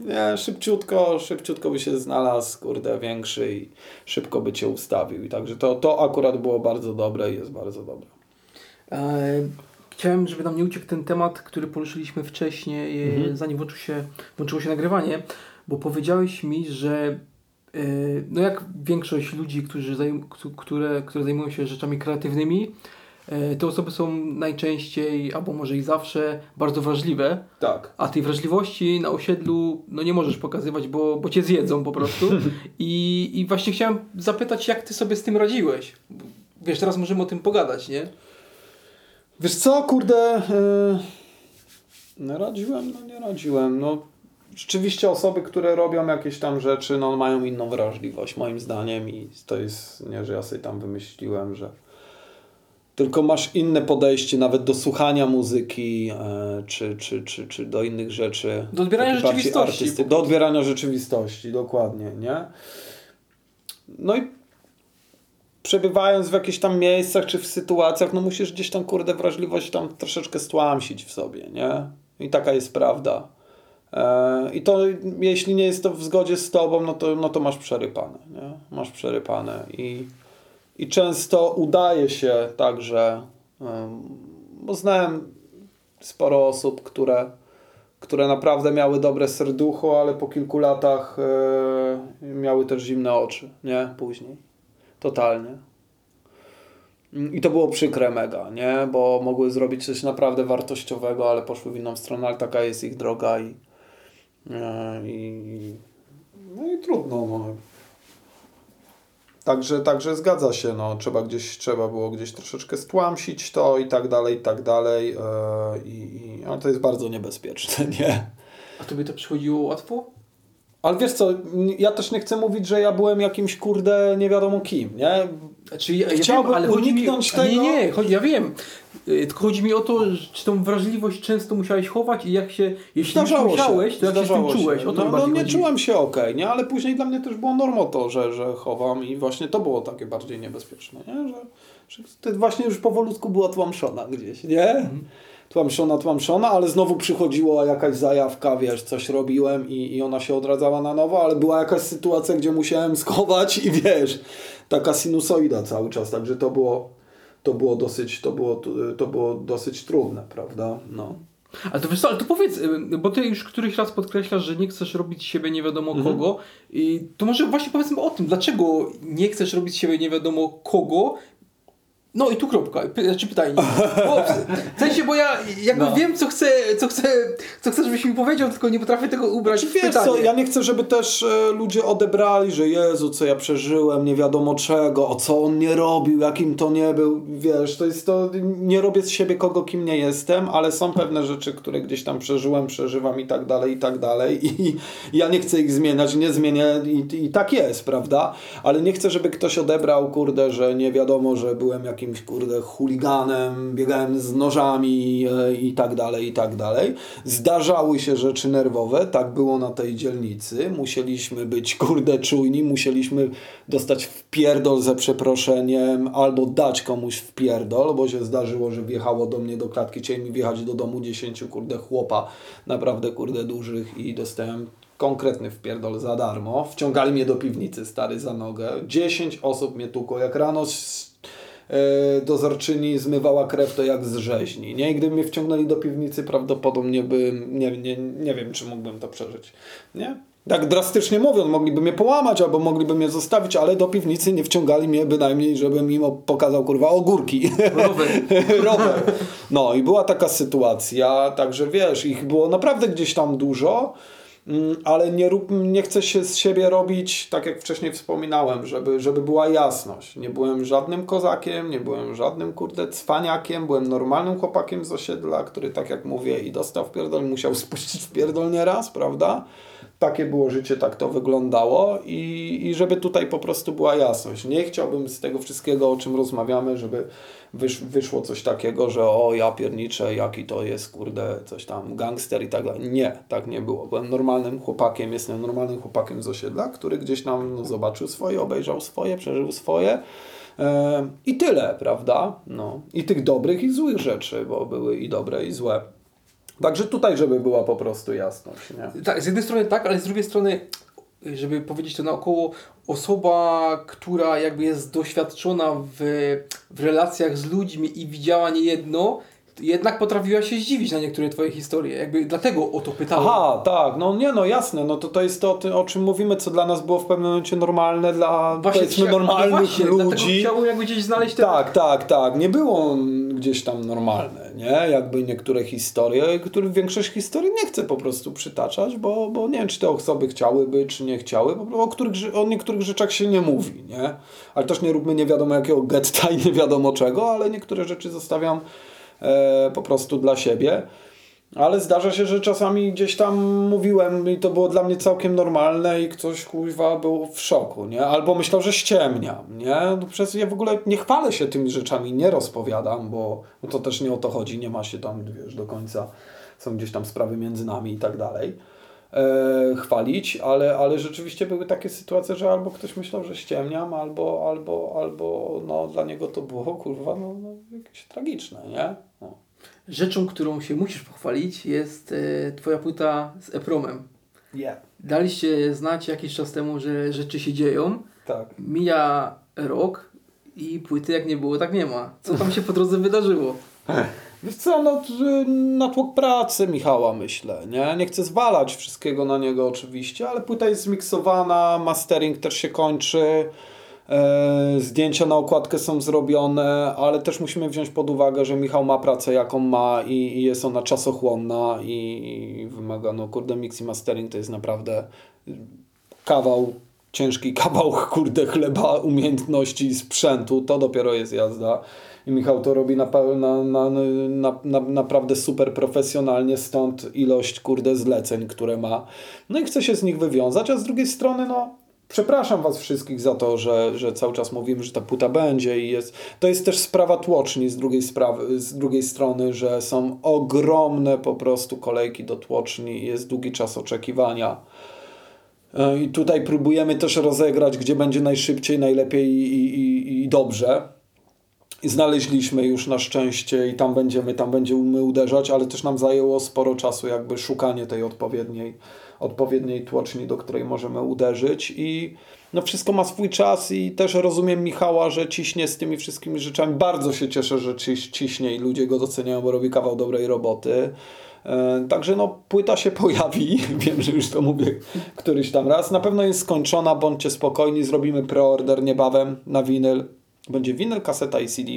nie, szybciutko, szybciutko by się znalazł, kurde, większy i szybko by cię ustawił. I także to, to akurat było bardzo dobre i jest bardzo dobre.
E, Chciałem, żeby nam nie uciekł ten temat, który poruszyliśmy wcześniej, e,
Mhm.
zanim włączył się, włączyło się nagrywanie, bo powiedziałeś mi, że e, no jak większość ludzi, którzy zajm, któ- które, które zajmują się rzeczami kreatywnymi, e, te osoby są najczęściej, albo może i zawsze, bardzo wrażliwe,
Tak.
a tej wrażliwości na osiedlu no nie możesz pokazywać, bo, bo cię zjedzą po prostu. I, I właśnie chciałem zapytać, jak ty sobie z tym radziłeś? Wiesz, teraz możemy o tym pogadać, nie?
Wiesz co, kurde, yy, no radziłem, no nie radziłem, no rzeczywiście osoby, które robią jakieś tam rzeczy, no mają inną wrażliwość moim zdaniem i to jest, nie, że ja sobie tam wymyśliłem, że tylko masz inne podejście nawet do słuchania muzyki, e, czy, czy, czy, czy do innych rzeczy.
Do odbierania rzeczywistości.
artysty- Do odbierania rzeczywistości, dokładnie, nie? No i przebywając w jakichś tam miejscach czy w sytuacjach, no musisz gdzieś tam, kurde, wrażliwość tam troszeczkę stłamsić w sobie, nie? I taka jest prawda. E, I to, jeśli nie jest to w zgodzie z tobą, no to, no to masz przerypane, nie? Masz przerypane. I, I często udaje się także, bo znałem sporo osób, które, które naprawdę miały dobre serducho, ale po kilku latach e, miały też zimne oczy, nie? Później. Totalnie. I to było przykre mega, nie? Bo mogły zrobić coś naprawdę wartościowego, ale poszły w inną stronę, ale taka jest ich droga i, e, i no i trudno, no. Także, także zgadza się, no, trzeba gdzieś, trzeba było gdzieś troszeczkę stłamsić to i tak dalej, i tak dalej, i, i, ale to jest bardzo niebezpieczne, nie?
A tobie to przychodziło łatwo?
Ale wiesz co, ja też nie chcę mówić, że ja byłem jakimś kurde nie wiadomo kim, nie?
Znaczy, ja, ja
Chciałbym
wiem, ale chodzi mi,
uniknąć
Nie,
tego-
nie, chodzi, ja wiem. Y, Tylko chodzi mi o to, czy tą wrażliwość często musiałeś chować i jak się, jeśli
Zdarzało
musiałeś,
się,
to jak się z tym czułeś? O to
no, no nie
chodzi.
czułem się okej, nie? Ale później dla mnie też było normą to, że, że chowam i właśnie to było takie bardziej niebezpieczne, nie? Że, że to właśnie już powolutku była tłamszona gdzieś, nie?
Mhm.
Tłamszona, tłamszona, ale znowu przychodziła jakaś zajawka, wiesz, coś robiłem i, i ona się odradzała na nowo, ale była jakaś sytuacja, gdzie musiałem schować i wiesz, taka sinusoida cały czas, także to było, to było dosyć, to było, to było dosyć trudne, prawda? No.
Ale to wiesz co, ale to powiedz, y, bo ty już któryś raz podkreślasz, że nie chcesz robić siebie nie wiadomo
Mhm.
kogo i to może właśnie powiedzmy o tym, dlaczego nie chcesz robić siebie nie wiadomo kogo no i tu kropka, znaczy pytanie. Bo, w sensie, bo ja jakby
No.
wiem, co chcę, co chcę, co chcę, żebyś mi powiedział, tylko nie potrafię tego ubrać
Znaczy, Wiesz
pytanie.
co, ja nie chcę, żeby też e, ludzie odebrali, że Jezu, co ja przeżyłem, nie wiadomo czego, o co on nie robił, jakim to nie był, wiesz, to jest to, nie robię z siebie kogo, kim nie jestem, ale są pewne rzeczy, które gdzieś tam przeżyłem, przeżywam i tak dalej, i tak dalej i ja nie chcę ich zmieniać, nie zmienię i, i tak jest, prawda, ale nie chcę, żeby ktoś odebrał, kurde, że nie wiadomo, że byłem jakimś, kurde, chuliganem, biegałem z nożami e, i tak dalej, i tak dalej. Zdarzały się rzeczy nerwowe, tak było na tej dzielnicy. Musieliśmy być, kurde, czujni, musieliśmy dostać w pierdol ze przeproszeniem albo dać komuś w pierdol, bo się zdarzyło, że wjechało do mnie do klatki, chcieli mi wjechać do domu dziesięciu, kurde, chłopa, naprawdę, kurde, dużych i dostałem konkretny wpierdol za darmo. Wciągali mnie do piwnicy, stary, za nogę. 10 osób mnie tukło. Jak rano dozorczyni zmywała krew, to jak z rzeźni. Nie? I gdyby mnie wciągnęli do piwnicy, prawdopodobnie bym, nie, nie, nie wiem, czy mógłbym to przeżyć. Nie? Tak drastycznie mówiąc, mogliby mnie połamać albo mogliby mnie zostawić, ale do piwnicy nie wciągali mnie bynajmniej, żebym im pokazał, kurwa, ogórki.
Rower.
rower. No i była taka sytuacja, także wiesz, ich było naprawdę gdzieś tam dużo, ale nie, rób, nie chcę się z siebie robić, tak jak wcześniej wspominałem, żeby, żeby była jasność. Nie byłem żadnym kozakiem, nie byłem żadnym kurde cwaniakiem, byłem normalnym chłopakiem z osiedla, który tak jak mówię i dostał w pierdol, musiał spuścić w pierdol nieraz, prawda? Takie było życie, tak to wyglądało i, i żeby tutaj po prostu była jasność. Nie chciałbym z tego wszystkiego, o czym rozmawiamy, żeby wysz, wyszło coś takiego, że o ja pierniczę, jaki to jest, kurde, coś tam, gangster i tak dalej. Nie, tak nie było. Byłem normalnym chłopakiem, jestem normalnym chłopakiem z osiedla, który gdzieś tam no, zobaczył swoje, obejrzał swoje, przeżył swoje. I tyle, prawda? No. I tych dobrych i złych rzeczy, bo były i dobre i złe. Także tutaj, żeby była po prostu jasność, nie?
Tak, z jednej strony tak, ale z drugiej strony, żeby powiedzieć to naokoło, osoba, która jakby jest doświadczona w, w relacjach z ludźmi i widziała niejedno, jednak potrafiła się zdziwić na niektóre twoje historie. Jakby dlatego o to pytałem.
Aha, tak, no nie no jasne, no to to jest to, o czym mówimy, co dla nas było w pewnym momencie normalne, dla powiedzmy
chcia-
normalnych
no właśnie,
ludzi.
chciałbym jakby gdzieś znaleźć te...
Tak, tak, tak. Nie było gdzieś tam normalne, nie? Jakby niektóre historie, których większość historii nie chcę po prostu przytaczać, bo, bo nie wiem, czy te osoby chciałyby, czy nie chciały, o, których, o niektórych rzeczach się nie mówi, nie? Ale też nie róbmy nie wiadomo jakiego getta i nie wiadomo czego, ale niektóre rzeczy zostawiam po prostu dla siebie. Ale zdarza się, że czasami gdzieś tam mówiłem i to było dla mnie całkiem normalne i ktoś kuźwa był w szoku, nie? Albo myślał, że ściemniam, nie? No przez ja w ogóle nie chwalę się tymi rzeczami, nie rozpowiadam, bo to też nie o to chodzi, nie ma się tam, wiesz, do końca, są gdzieś tam sprawy między nami i tak dalej. E, chwalić, ale, ale rzeczywiście były takie sytuacje, że albo ktoś myślał, że ściemniam, albo, albo, albo no, dla niego to było kurwa no, no, jakieś tragiczne, nie? No.
rzeczą, którą się musisz pochwalić jest e, twoja płyta z Epromem.
Yeah.
Daliście znać jakiś czas temu, że rzeczy się dzieją.
Tak.
Mija rok i płyty jak nie było, tak nie ma. Co tam się po drodze wydarzyło?
Wiesz co, no, natłok pracy Michała myślę, nie? Nie chcę zwalać wszystkiego na niego oczywiście, ale płyta jest zmiksowana, mastering też się kończy, e, zdjęcia na okładkę są zrobione, ale też musimy wziąć pod uwagę, że Michał ma pracę jaką ma i, i jest ona czasochłonna i, i wymaga, no kurde, mix i mastering to jest naprawdę kawał, ciężki kawał, kurde, chleba, umiejętności, sprzętu, to dopiero jest jazda. Michał to robi na, na, na, na, na, naprawdę super profesjonalnie, stąd ilość, kurde, zleceń, które ma. No i chce się z nich wywiązać, a z drugiej strony, no, przepraszam Was wszystkich za to, że, że cały czas mówimy, że ta płyta będzie i jest. To jest też sprawa tłoczni z drugiej, sprawy, z drugiej strony, że są ogromne po prostu kolejki do tłoczni, jest długi czas oczekiwania. I tutaj próbujemy też rozegrać, gdzie będzie najszybciej, najlepiej i, i, i dobrze. Znaleźliśmy już na szczęście i tam będziemy, tam będziemy uderzać, ale też nam zajęło sporo czasu jakby szukanie tej odpowiedniej, odpowiedniej tłoczni, do której możemy uderzyć i no wszystko ma swój czas i też rozumiem Michała, że ciśnie z tymi wszystkimi rzeczami. Bardzo się cieszę, że ciśnie i ludzie go doceniają, bo robi kawał dobrej roboty. Także no, płyta się pojawi. Wiem, że już to mówię któryś tam raz. Na pewno jest skończona, bądźcie spokojni. Zrobimy preorder niebawem na winyl. Będzie winyl, kaseta i CD.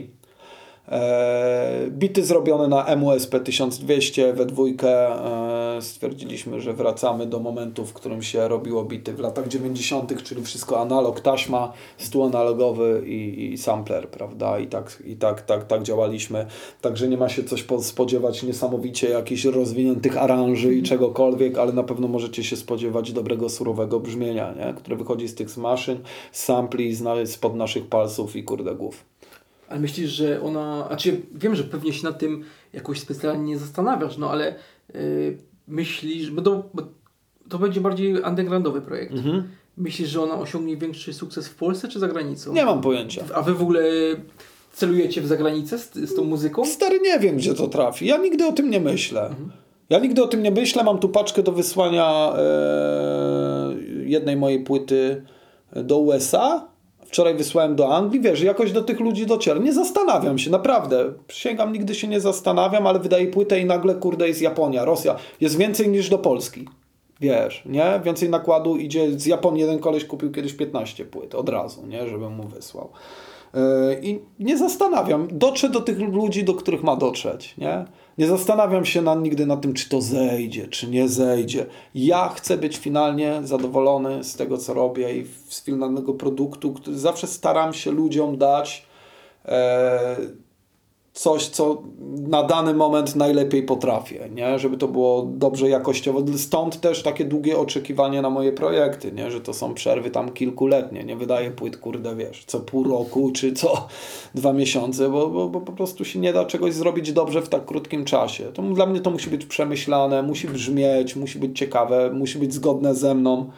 E, bity zrobione na MUSP 1200 we dwójkę. E, stwierdziliśmy, że wracamy do momentu, w którym się robiło bity w latach 90., czyli wszystko analog, taśma, stół analogowy i, i sampler, prawda? I tak, i tak, tak, tak działaliśmy. Także nie ma się coś spodziewać niesamowicie jakichś rozwiniętych aranży i czegokolwiek, ale na pewno możecie się spodziewać dobrego, surowego brzmienia, nie? które wychodzi z tych maszyn, z sampli, spod naszych palców i kurde głów.
Ale myślisz, że ona. Znaczy, wiem, że pewnie się nad tym jakoś specjalnie nie zastanawiasz, no ale yy, myślisz, bo to, bo to będzie bardziej undergroundowy projekt. Mhm. Myślisz, że ona osiągnie większy sukces w Polsce czy za granicą?
Nie mam pojęcia.
A wy w ogóle celujecie w zagranicę z, z tą muzyką?
Stary, nie wiem, gdzie to trafi. Ja nigdy o tym nie myślę. Mhm. Ja nigdy o tym nie myślę. Mam tu paczkę do wysłania e, jednej mojej płyty do USA Wczoraj wysłałem do Anglii, wiesz, jakoś do tych ludzi dociera. Nie zastanawiam się, naprawdę. Przysięgam, nigdy się nie zastanawiam, ale wydaje płytę i nagle, kurde, jest Japonia, Rosja. Jest więcej niż do Polski. Wiesz, nie? Więcej nakładu idzie. Z Japonii jeden koleś kupił kiedyś 15 płyt od razu, nie? Żebym mu wysłał. Yy, I nie zastanawiam. Dotrze do tych ludzi, do których ma dotrzeć, nie? Nie zastanawiam się na, nigdy na tym, czy to zejdzie, czy nie zejdzie. Ja chcę być finalnie zadowolony z tego, co robię i z finalnego produktu, który zawsze staram się ludziom dać. E, coś, co na dany moment najlepiej potrafię, nie? żeby to było dobrze jakościowo. Stąd też takie długie oczekiwania na moje projekty, nie? że to są przerwy tam kilkuletnie. Nie wydaję płyt, kurde, wiesz, co pół roku czy co dwa miesiące, bo, bo, bo po prostu się nie da czegoś zrobić dobrze w tak krótkim czasie. To, dla mnie to musi być przemyślane, musi brzmieć, musi być ciekawe, musi być zgodne ze mną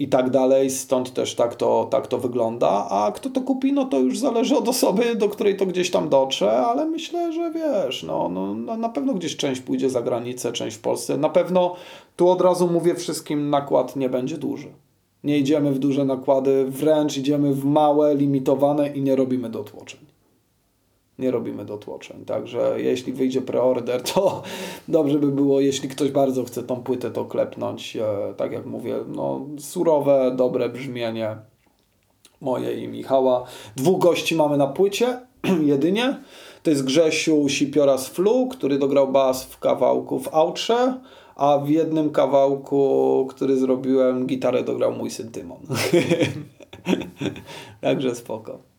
i tak dalej, stąd też tak to, tak to wygląda, a kto to kupi, no to już zależy od osoby, do której to gdzieś tam dotrze, ale myślę, że wiesz, no, no, no na pewno gdzieś część pójdzie za granicę, część w Polsce, na pewno tu od razu mówię wszystkim, nakład nie będzie duży. Nie idziemy w duże nakłady, wręcz idziemy w małe, limitowane i nie robimy dotłoczeń nie robimy dotłoczeń. Także jeśli wyjdzie preorder, to dobrze by było, jeśli ktoś bardzo chce tą płytę, to klepnąć. E, tak jak mówię, no, surowe, dobre brzmienie moje i Michała. Dwóch gości mamy na płycie, jedynie. To jest Grzesiu Sipiora z Flu, który dograł bas w kawałku w Outrze, a w jednym kawałku, który zrobiłem, gitarę dograł mój syn Tymon. Także spoko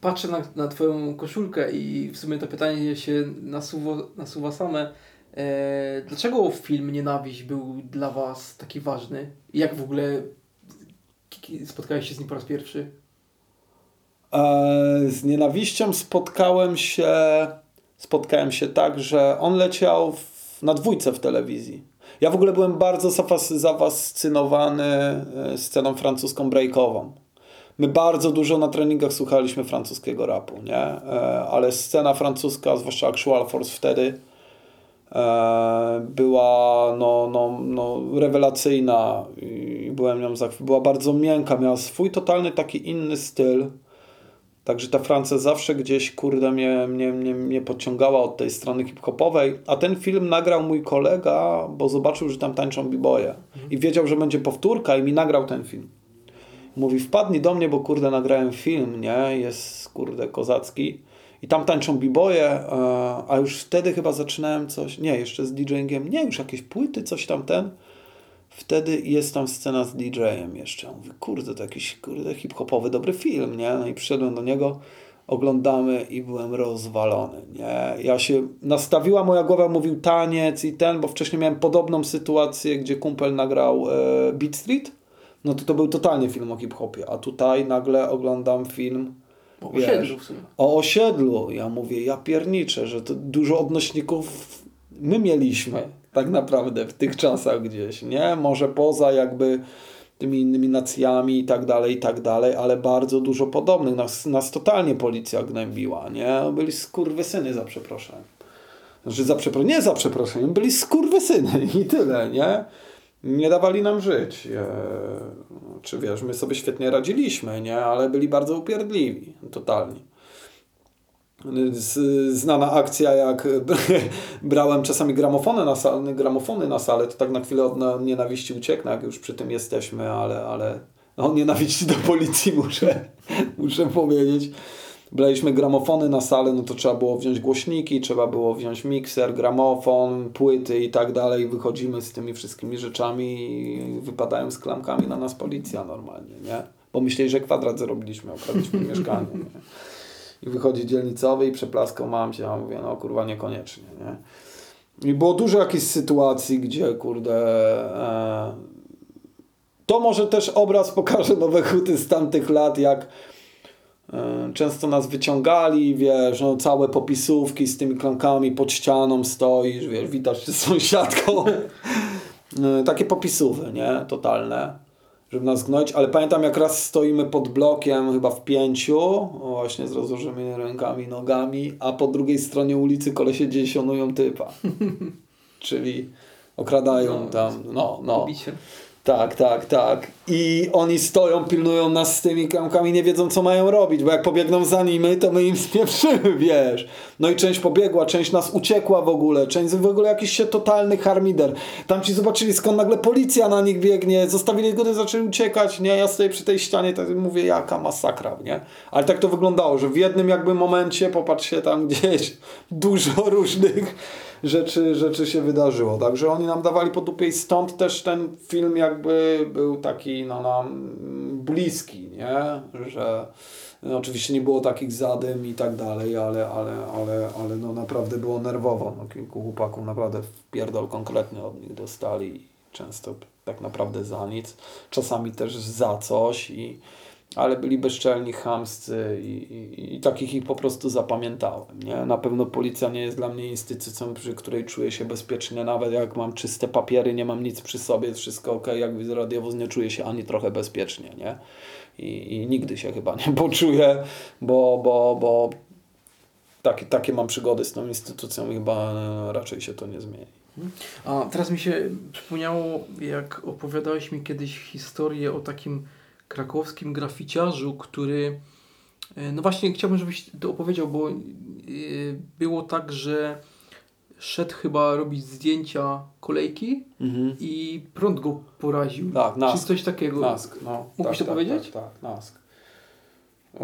patrzę na, na Twoją koszulkę i w sumie to pytanie się nasuwa, nasuwa same. E, dlaczego film Nienawiść był dla Was taki ważny? Jak w ogóle spotkałeś się z nim po raz pierwszy?
E, z Nienawiścią spotkałem się spotkałem się tak, że on leciał w, na dwójce w telewizji. Ja w ogóle byłem bardzo zafascynowany e, sceną francuską breakową My bardzo dużo na treningach słuchaliśmy francuskiego rapu, nie? E, ale scena francuska, zwłaszcza Actual Force wtedy, e, była no, no, no, rewelacyjna i byłem nią zachwycony. Była bardzo miękka, miała swój totalny taki inny styl. Także ta Francja zawsze gdzieś, kurde, mnie, mnie, mnie, mnie podciągała od tej strony hip-hopowej. A ten film nagrał mój kolega, bo zobaczył, że tam tańczą b-boye. I wiedział, że będzie powtórka i mi nagrał ten film. Mówi, wpadnij do mnie, bo kurde, nagrałem film, nie? Jest, kurde, kozacki. I tam tańczą b-boye, e, a już wtedy chyba zaczynałem coś, nie, jeszcze z DJ-iem, nie, już jakieś płyty, coś tam ten. Wtedy jest tam scena z DJ-em jeszcze. Mówię, kurde, to jakiś kurde hip-hopowy dobry film, nie? No i przyszedłem do niego, oglądamy i byłem rozwalony, nie? Ja się, nastawiła moja głowa, mówił taniec i ten, bo wcześniej miałem podobną sytuację, gdzie kumpel nagrał e, Beat Street, no to to był totalnie film o hip-hopie, a tutaj nagle oglądam film
O
wiesz,
osiedlu w sumie.
o osiedlu. Ja mówię, ja pierniczę, że to dużo odnośników my mieliśmy tak naprawdę w tych czasach gdzieś, nie? Może poza jakby tymi innymi nacjami i tak dalej, i tak dalej, ale bardzo dużo podobnych. Nas, nas totalnie policja gnębiła, nie? Byli skurwysyny za przeproszeniem. Znaczy za przepro... nie za przeproszeniem, byli skurwysyny i tyle, nie? Nie dawali nam żyć. Eee, czy wiesz, my sobie świetnie radziliśmy, nie? Ale byli bardzo upierdliwi, totalnie. Z- Znana akcja, jak brałem czasami gramofony na salę, gramofony na salę, to tak na chwilę od na- nienawiści ucieknę, jak już przy tym jesteśmy, ale, ale no, nienawiści do policji muszę, muszę powiedzieć. Braliśmy gramofony na salę, no to trzeba było wziąć głośniki, trzeba było wziąć mikser, gramofon, płyty i tak dalej. Wychodzimy z tymi wszystkimi rzeczami i wypadają z klamkami na nas policja normalnie, nie? Bo myśleli, że kwadrat zrobiliśmy, okradliśmy mieszkanie. Nie? I wychodzi dzielnicowy i przeplaskał mam się, a mówię, no kurwa niekoniecznie, nie? I było dużo jakichś sytuacji, gdzie kurde... E, to może też obraz pokaże nowe huty z tamtych lat, jak często nas wyciągali, wiesz, no całe popisówki z tymi klamkami pod ścianą stoisz, wiesz, witasz się z sąsiadką. E, Takie popisówy, nie? Totalne żeby nas gnoić, ale pamiętam jak raz stoimy pod blokiem, chyba w pięciu, właśnie z rozłożonymi rękami, nogami, a po drugiej stronie ulicy kolesie dziesionują typa. Czyli okradają
No,
tam, no, no. Tak, tak, tak. I oni stoją, pilnują nas z tymi klamkami, nie wiedzą co mają robić, bo jak pobiegną za nimi, to my im spieprzymy, wiesz. No i część pobiegła, część nas uciekła w ogóle, część w ogóle jakiś się totalny harmider. Tam ci zobaczyli skąd nagle policja na nich biegnie, zostawili go, zaczęli uciekać, nie? Ja stoję przy tej ścianie, tak mówię, jaka masakra, nie? Ale tak to wyglądało, że w jednym jakby momencie, popatrzcie tam gdzieś, dużo różnych rzeczy, rzeczy się wydarzyło. Także oni nam dawali po dupie i stąd też ten film jakby był taki no, nam bliski, nie? Że no, oczywiście nie było takich zadym i tak dalej, ale, ale, ale, ale no naprawdę było nerwowo. No, kilku chłopaków naprawdę pierdol konkretny od nich dostali. Często tak naprawdę za nic. Czasami też za coś i ale byli bezczelni, chamscy i, i, i takich ich po prostu zapamiętałem. Nie? Na pewno policja nie jest dla mnie instytucją, przy której czuję się bezpiecznie, nawet jak mam czyste papiery, nie mam nic przy sobie, wszystko ok, jak widzę radiowóz, nie czuję się ani trochę bezpiecznie. Nie? I, I nigdy się chyba nie poczuję, bo, bo, bo takie, takie mam przygody z tą instytucją i chyba e, raczej się to nie zmieni.
A teraz mi się przypomniało, jak opowiadałeś mi kiedyś historię o takim krakowskim graficiarzu, który. e, No właśnie, chciałbym, żebyś to opowiedział, bo e, było tak, że szedł chyba robić zdjęcia kolejki
Mhm.
i prąd go poraził.
Tak,
Czy
nask.
coś takiego.
Nask, no.
Mógłbyś to powiedzieć?
Tak, tak, Nask. Eee,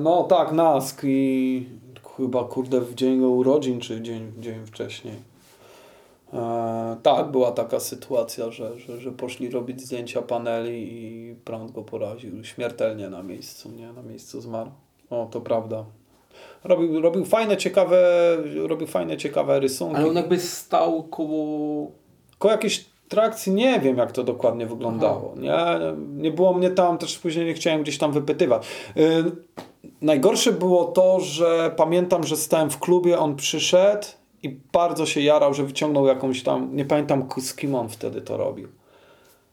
no tak, Nask i chyba kurde w dzień jego urodzin, czy dzień, dzień wcześniej. Eee, tak, była taka sytuacja, że, że, że poszli robić zdjęcia paneli i prąd go poraził śmiertelnie na miejscu, nie? Na miejscu zmarł. O, to prawda. Robił, robił fajne, ciekawe, robił fajne, ciekawe rysunki.
Ale on jakby stał koło.
Koło jakiejś trakcji nie wiem, jak to dokładnie wyglądało. Nie, nie było mnie tam, też później nie chciałem gdzieś tam wypytywać. Yy, najgorsze było to, że pamiętam, że stałem w klubie, on przyszedł i bardzo się jarał, że wyciągnął jakąś tam, nie pamiętam z kim on wtedy to robił.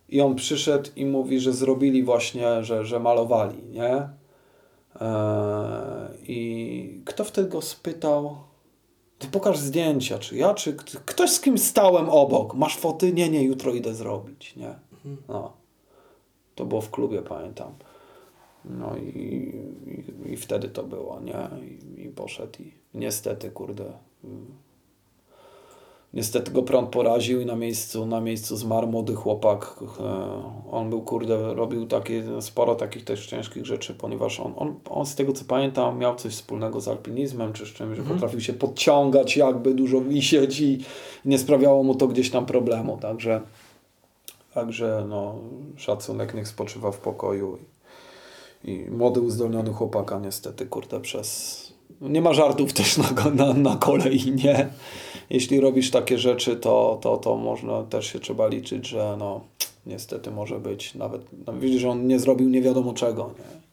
I on przyszedł i mówi, że zrobili właśnie, że, że malowali, nie? Eee, I kto wtedy go spytał, ty pokaż zdjęcia, czy ja, czy ktoś z kim stałem obok. Masz foty? Nie, nie, jutro idę zrobić, nie? No. To było w klubie, pamiętam. No i, i, i wtedy to było, nie? I, I poszedł i niestety, kurde, Niestety go prąd poraził i na miejscu, na miejscu zmarł młody chłopak. E, On był, kurde, robił takie, sporo takich też ciężkich rzeczy, ponieważ on, on, on z tego co pamiętam miał coś wspólnego z alpinizmem czy z czymś, że potrafił się podciągać, jakby dużo wisieć i nie sprawiało mu to gdzieś tam problemu. Także, także no, szacunek niech spoczywa w pokoju. I, i młody, uzdolniony chłopaka niestety, kurde, przez... Nie ma żartów też na, na, na kolei, nie? Jeśli robisz takie rzeczy, to, to, to można, też się trzeba liczyć, że no, niestety może być nawet, no, widzisz, że on nie zrobił nie wiadomo czego, nie?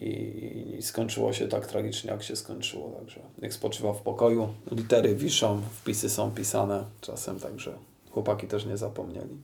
I, I skończyło się tak tragicznie, jak się skończyło, także niech spoczywa w pokoju. Litery wiszą, wpisy są pisane czasem, także chłopaki też nie zapomnieli.